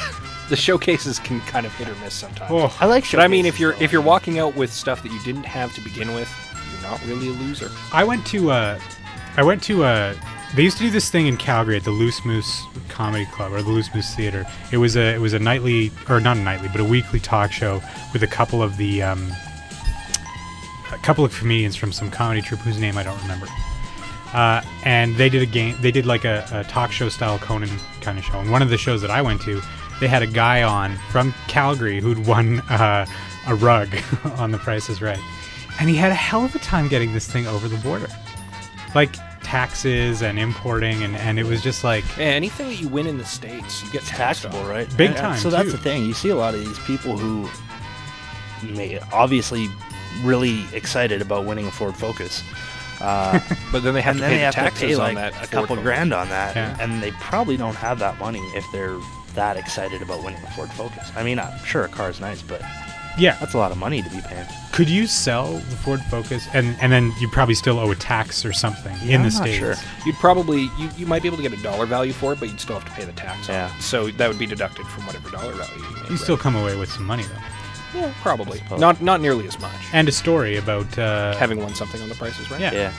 Speaker 2: the showcases can kind of hit or miss sometimes.
Speaker 1: Oh,
Speaker 3: I like.
Speaker 2: But I mean, if you're if you're walking out with stuff that you didn't have to begin with, you're not really a loser.
Speaker 1: I went to uh, I went to uh, they used to do this thing in Calgary at the Loose Moose Comedy Club or the Loose Moose Theater. It was a it was a nightly or not a nightly, but a weekly talk show with a couple of the um, a couple of comedians from some comedy troupe whose name I don't remember. Uh, and they did a game. They did like a, a talk show style Conan kind of show. And one of the shows that I went to, they had a guy on from Calgary who'd won uh, a rug on The Price Is Right, and he had a hell of a time getting this thing over the border, like taxes and importing, and and it was just like
Speaker 2: Yeah, anything that you win in the states, you get
Speaker 3: taxable, right?
Speaker 1: Big
Speaker 3: And- and
Speaker 1: time,
Speaker 3: So that's
Speaker 1: too.
Speaker 3: the thing. You see a lot of these people who may obviously really excited about winning a Ford Focus. Uh,
Speaker 2: But then they have to
Speaker 3: then
Speaker 2: pay
Speaker 3: they
Speaker 2: the
Speaker 3: have to
Speaker 2: taxes
Speaker 3: pay
Speaker 2: on
Speaker 3: like
Speaker 2: that
Speaker 3: a
Speaker 2: Ford
Speaker 3: couple
Speaker 2: Focus.
Speaker 3: grand on that,
Speaker 1: Yeah.
Speaker 3: and they probably don't have that money if they're that excited about winning a Ford Focus. I mean, I'm sure a car is nice, but
Speaker 1: Yeah.
Speaker 3: that's a lot of money to be paying.
Speaker 1: Could you sell the Ford Focus and and then you probably still owe a tax or something
Speaker 3: Yeah,
Speaker 1: in the
Speaker 3: I'm not
Speaker 1: states?
Speaker 3: sure.
Speaker 2: You'd probably you, you might be able to get a dollar value for it, but you'd still have to pay the tax. on
Speaker 3: Yeah.
Speaker 2: it. So that would be deducted from whatever dollar value you made.
Speaker 1: You still come away with some money though,
Speaker 2: yeah, probably not not nearly as much.
Speaker 1: and a story about uh,
Speaker 2: Having won something on the prices, right?
Speaker 1: Yeah.
Speaker 3: Yeah.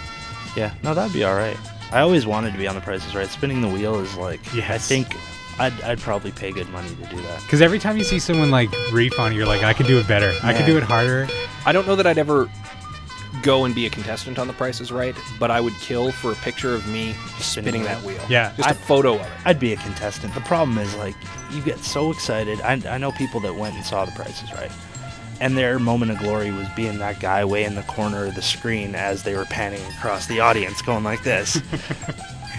Speaker 3: Yeah. No, that'd be all right. I always wanted to be on the prices right. Spinning the wheel is like, I think I'd, I'd probably pay good money to do that.
Speaker 1: Because every time you see someone like reef on it, you're like, I could do it better. I could
Speaker 3: Yeah.
Speaker 1: do it harder.
Speaker 2: I don't know that I'd ever go and be a contestant on The Price is Right, but I would kill for a picture of me spinning that wheel.
Speaker 1: Yeah.
Speaker 2: just a
Speaker 3: I-
Speaker 2: photo of it.
Speaker 3: I'd be a contestant. The problem is, like, you get so excited. I, I know people that went and saw the prices right. And their moment of glory was being that guy way in the corner of the screen as they were panning across the audience, going like this.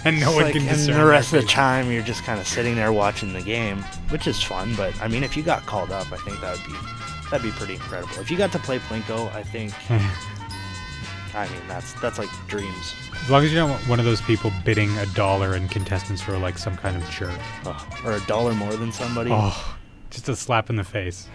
Speaker 1: And no
Speaker 3: It's
Speaker 1: one
Speaker 3: like-
Speaker 1: can
Speaker 3: and
Speaker 1: discern.
Speaker 3: the rest of the time, you're just kind of sitting there watching the game, which is fun. But I mean, if you got called up, I think that would be that'd be pretty incredible. If you got to play Plinko, I think. I mean, that's that's like dreams.
Speaker 1: as long as you're not one of those people bidding a dollar and contestants for like some kind of jerk.
Speaker 3: Oh, or a dollar more than somebody.
Speaker 1: Oh, just a slap in the face.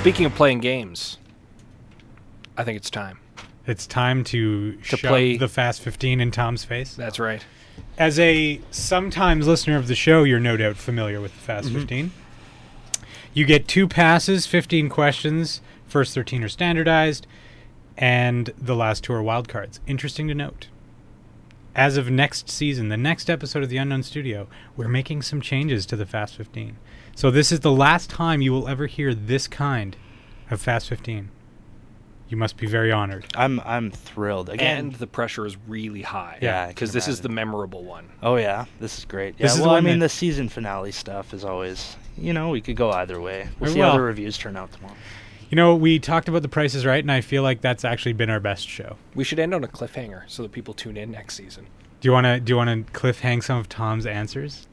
Speaker 2: Speaking of playing games, I think it's time.
Speaker 1: It's time to,
Speaker 2: To
Speaker 1: shove
Speaker 2: play-
Speaker 1: the Fast 15 in Tom's face.
Speaker 2: That's right.
Speaker 1: As a sometimes listener of the show, you're no doubt familiar with the Fast
Speaker 3: Mhm.
Speaker 1: 15. You get two passes, 15 questions. First 13 are standardized, and the last two are wildcards. Interesting to note. As of next season, the next episode of the Unknown Studio, we're making some changes to the Fast 15. So this is the last time you will ever hear this kind of Fast 15. You must be very honored.
Speaker 3: I'm I'm thrilled again.
Speaker 2: and the pressure is really high.
Speaker 3: Yeah,
Speaker 2: because this is the memorable one.
Speaker 3: Oh yeah, this is great. Yeah,
Speaker 1: This is the
Speaker 3: I
Speaker 1: one
Speaker 3: mean,
Speaker 1: that-
Speaker 3: the season finale stuff is always, you know, we could go either way. We'll see
Speaker 1: well-
Speaker 3: how the reviews turn out tomorrow.
Speaker 1: You know, we talked about the prices right, and I feel like that's actually been our best show.
Speaker 2: We should end on a cliffhanger so that people tune in next season.
Speaker 1: Do you want to do you want to cliffhang some of Tom's answers?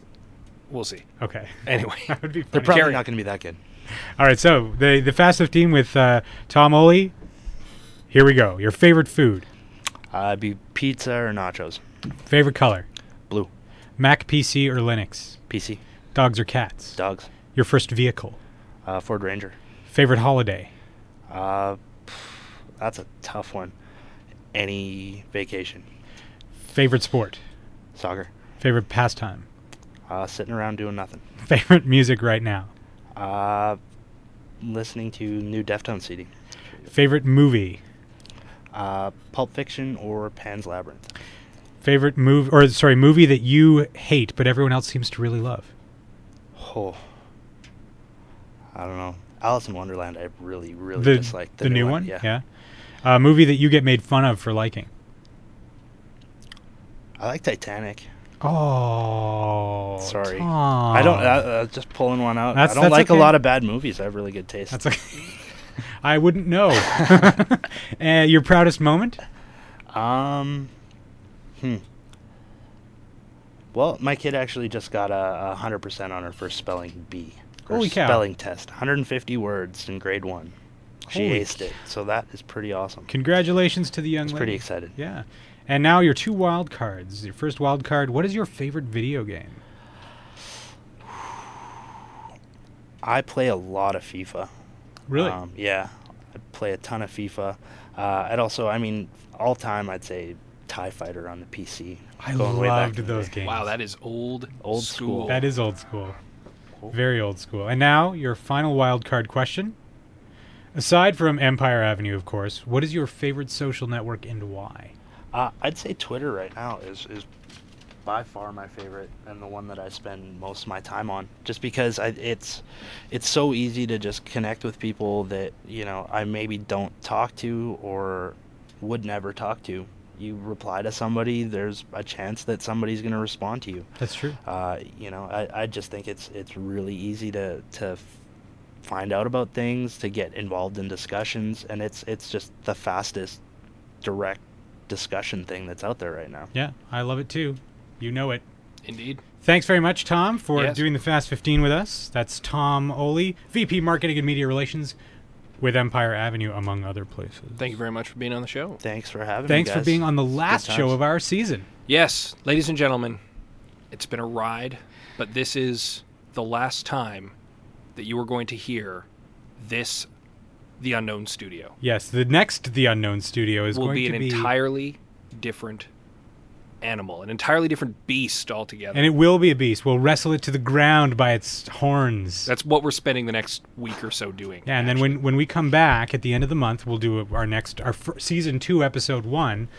Speaker 2: We'll see.
Speaker 1: Okay.
Speaker 2: Anyway,
Speaker 1: that would be
Speaker 3: They're probably
Speaker 2: Carry.
Speaker 3: not going to be that good.
Speaker 1: All right, so the the Fast 15 with uh, Tom Ohle. Here we go. Your favorite food,
Speaker 3: Uh, it'd be pizza or nachos.
Speaker 1: favorite color,
Speaker 3: Blue.
Speaker 1: Mac, PC, or Linux,
Speaker 3: PC.
Speaker 1: dogs or cats.
Speaker 3: Dogs.
Speaker 1: Your first vehicle,
Speaker 3: Uh, Ford Ranger.
Speaker 1: favorite holiday,
Speaker 3: Uh, that's a tough one. Any vacation.
Speaker 1: favorite sport,
Speaker 3: Soccer.
Speaker 1: favorite pastime,
Speaker 3: Uh, sitting around doing nothing.
Speaker 1: favorite music right now,
Speaker 3: Uh, listening to new Deftones CD.
Speaker 1: favorite movie,
Speaker 3: Uh, Pulp Fiction or Pan's Labyrinth.
Speaker 1: favorite movie or sorry movie that you hate but everyone else seems to really love.
Speaker 3: Oh. I don't know. Alice in Wonderland, I really, really
Speaker 1: the
Speaker 3: dislike.
Speaker 1: the, new one,
Speaker 3: Yeah.
Speaker 1: yeah. A movie that you get made fun of for liking.
Speaker 3: I like Titanic.
Speaker 1: Oh,
Speaker 3: Sorry.
Speaker 1: Tom.
Speaker 3: I don't. Uh, uh, just pulling one out.
Speaker 1: That's-
Speaker 3: I don't
Speaker 1: that's
Speaker 3: like
Speaker 1: okay.
Speaker 3: a lot of bad movies. I have really good taste.
Speaker 1: That's like I wouldn't know. uh, your proudest moment?
Speaker 3: Um. Hmm. Well, my kid actually just got a hundred percent on her first spelling bee. Her
Speaker 1: Holy cow.
Speaker 3: Spelling test, 150 words in grade one. She
Speaker 1: Holy
Speaker 3: aced it, so that is pretty awesome.
Speaker 1: Congratulations to the young lady.
Speaker 3: pretty excited.
Speaker 1: Yeah. And now your two wild cards. Your first wild card. What is your favorite video game?
Speaker 3: I play a lot of FIFA.
Speaker 1: Really?
Speaker 3: Um, yeah, I play a ton of FIFA. Uh, I'd also, I mean, all time, I'd say Tie Fighter on the PC.
Speaker 1: I
Speaker 3: going way back
Speaker 1: loved those games.
Speaker 2: Wow, that is old,
Speaker 3: Old
Speaker 2: school.
Speaker 3: school.
Speaker 1: That is old school.
Speaker 3: Cool.
Speaker 1: Very old school. And now your final wild card question. Aside from Empire Avenue, of course, what is your favorite social network and why?
Speaker 3: Uh, I'd say Twitter right now is is by far my favorite and the one that I spend most of my time on. Just because I, it's it's so easy to just connect with people that you know I maybe don't talk to or would never talk to. You reply to somebody, there's a chance that somebody's going to respond to you.
Speaker 1: That's true.
Speaker 3: Uh, you know, I, I just think it's it's really easy to to f- find out about things, to get involved in discussions, and it's it's just the fastest direct discussion thing that's out there right now.
Speaker 1: Yeah, I love it too. You know it.
Speaker 2: Indeed.
Speaker 1: Thanks very much, Tom, for
Speaker 2: Yes.
Speaker 1: doing the Fast 15 with us. That's Tom Ohle, VP Marketing and Media Relations with Empire Avenue, among other places.
Speaker 2: Thank you very much for being on the show.
Speaker 3: Thanks for having
Speaker 1: Thanks
Speaker 3: me.
Speaker 1: Thanks
Speaker 3: for
Speaker 1: being on the last show of our season.
Speaker 2: Yes, ladies and gentlemen, it's been a ride, but this is the last time that you are going to hear this, the Unknown Studio.
Speaker 1: Yes, the next The Unknown Studio is
Speaker 2: will
Speaker 1: going
Speaker 2: be
Speaker 1: to
Speaker 2: an
Speaker 1: be
Speaker 2: entirely different animal, an entirely different beast altogether.
Speaker 1: and it will be a beast. We'll wrestle it to the ground by its horns.
Speaker 2: That's what we're spending the next week or so doing.
Speaker 1: yeah, and then when when we come back at the end of the month, we'll do our next our season two, episode one.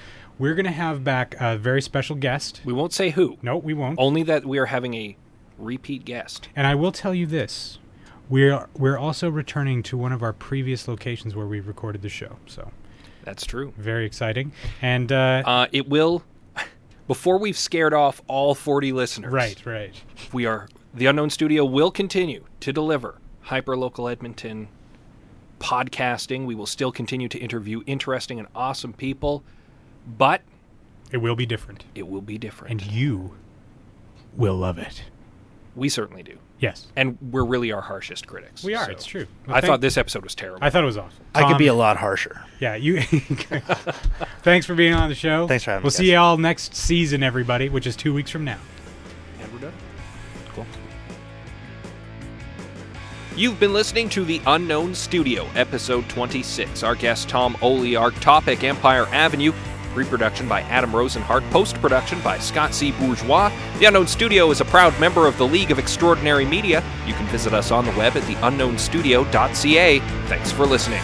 Speaker 1: We're gonna have back a very special guest.
Speaker 2: we won't say who,
Speaker 1: No, we won't.
Speaker 2: only that we are having a repeat guest.
Speaker 1: And I will tell you this: we're we're also returning to one of our previous locations where we recorded the show. So
Speaker 2: That's true.
Speaker 1: very exciting. And uh,
Speaker 2: Uh, it will, before we've scared off all 40 listeners.
Speaker 1: right, right.
Speaker 2: we are the unknown studio will continue to deliver hyperlocal edmonton podcasting we will still continue to interview interesting and awesome people but
Speaker 1: It will be different,
Speaker 2: it will be different
Speaker 1: and you will love it.
Speaker 2: we certainly do
Speaker 1: Yes,
Speaker 2: and we're really our harshest critics
Speaker 1: we are.
Speaker 2: so-
Speaker 1: It's true.
Speaker 2: i thought this episode was terrible
Speaker 1: I thought it was awesome.
Speaker 3: I could be a lot harsher.
Speaker 1: Yeah, you. Thanks for being on the show.
Speaker 3: Thanks for having
Speaker 1: We'll
Speaker 3: me,
Speaker 1: see you all next season, everybody, which is two weeks from now.
Speaker 2: and we're done cool You've been listening to The Unknown Studio, episode 26. Our guest, Tom Ohle, topic Empire Avenue, Reproduction by Adam Rosenhart, post production by Scott C. Bourgeois. The Unknown Studio is a proud member of the League of Extraordinary Media. You can visit us on the web at theunknownstudio.ca. Thanks for listening.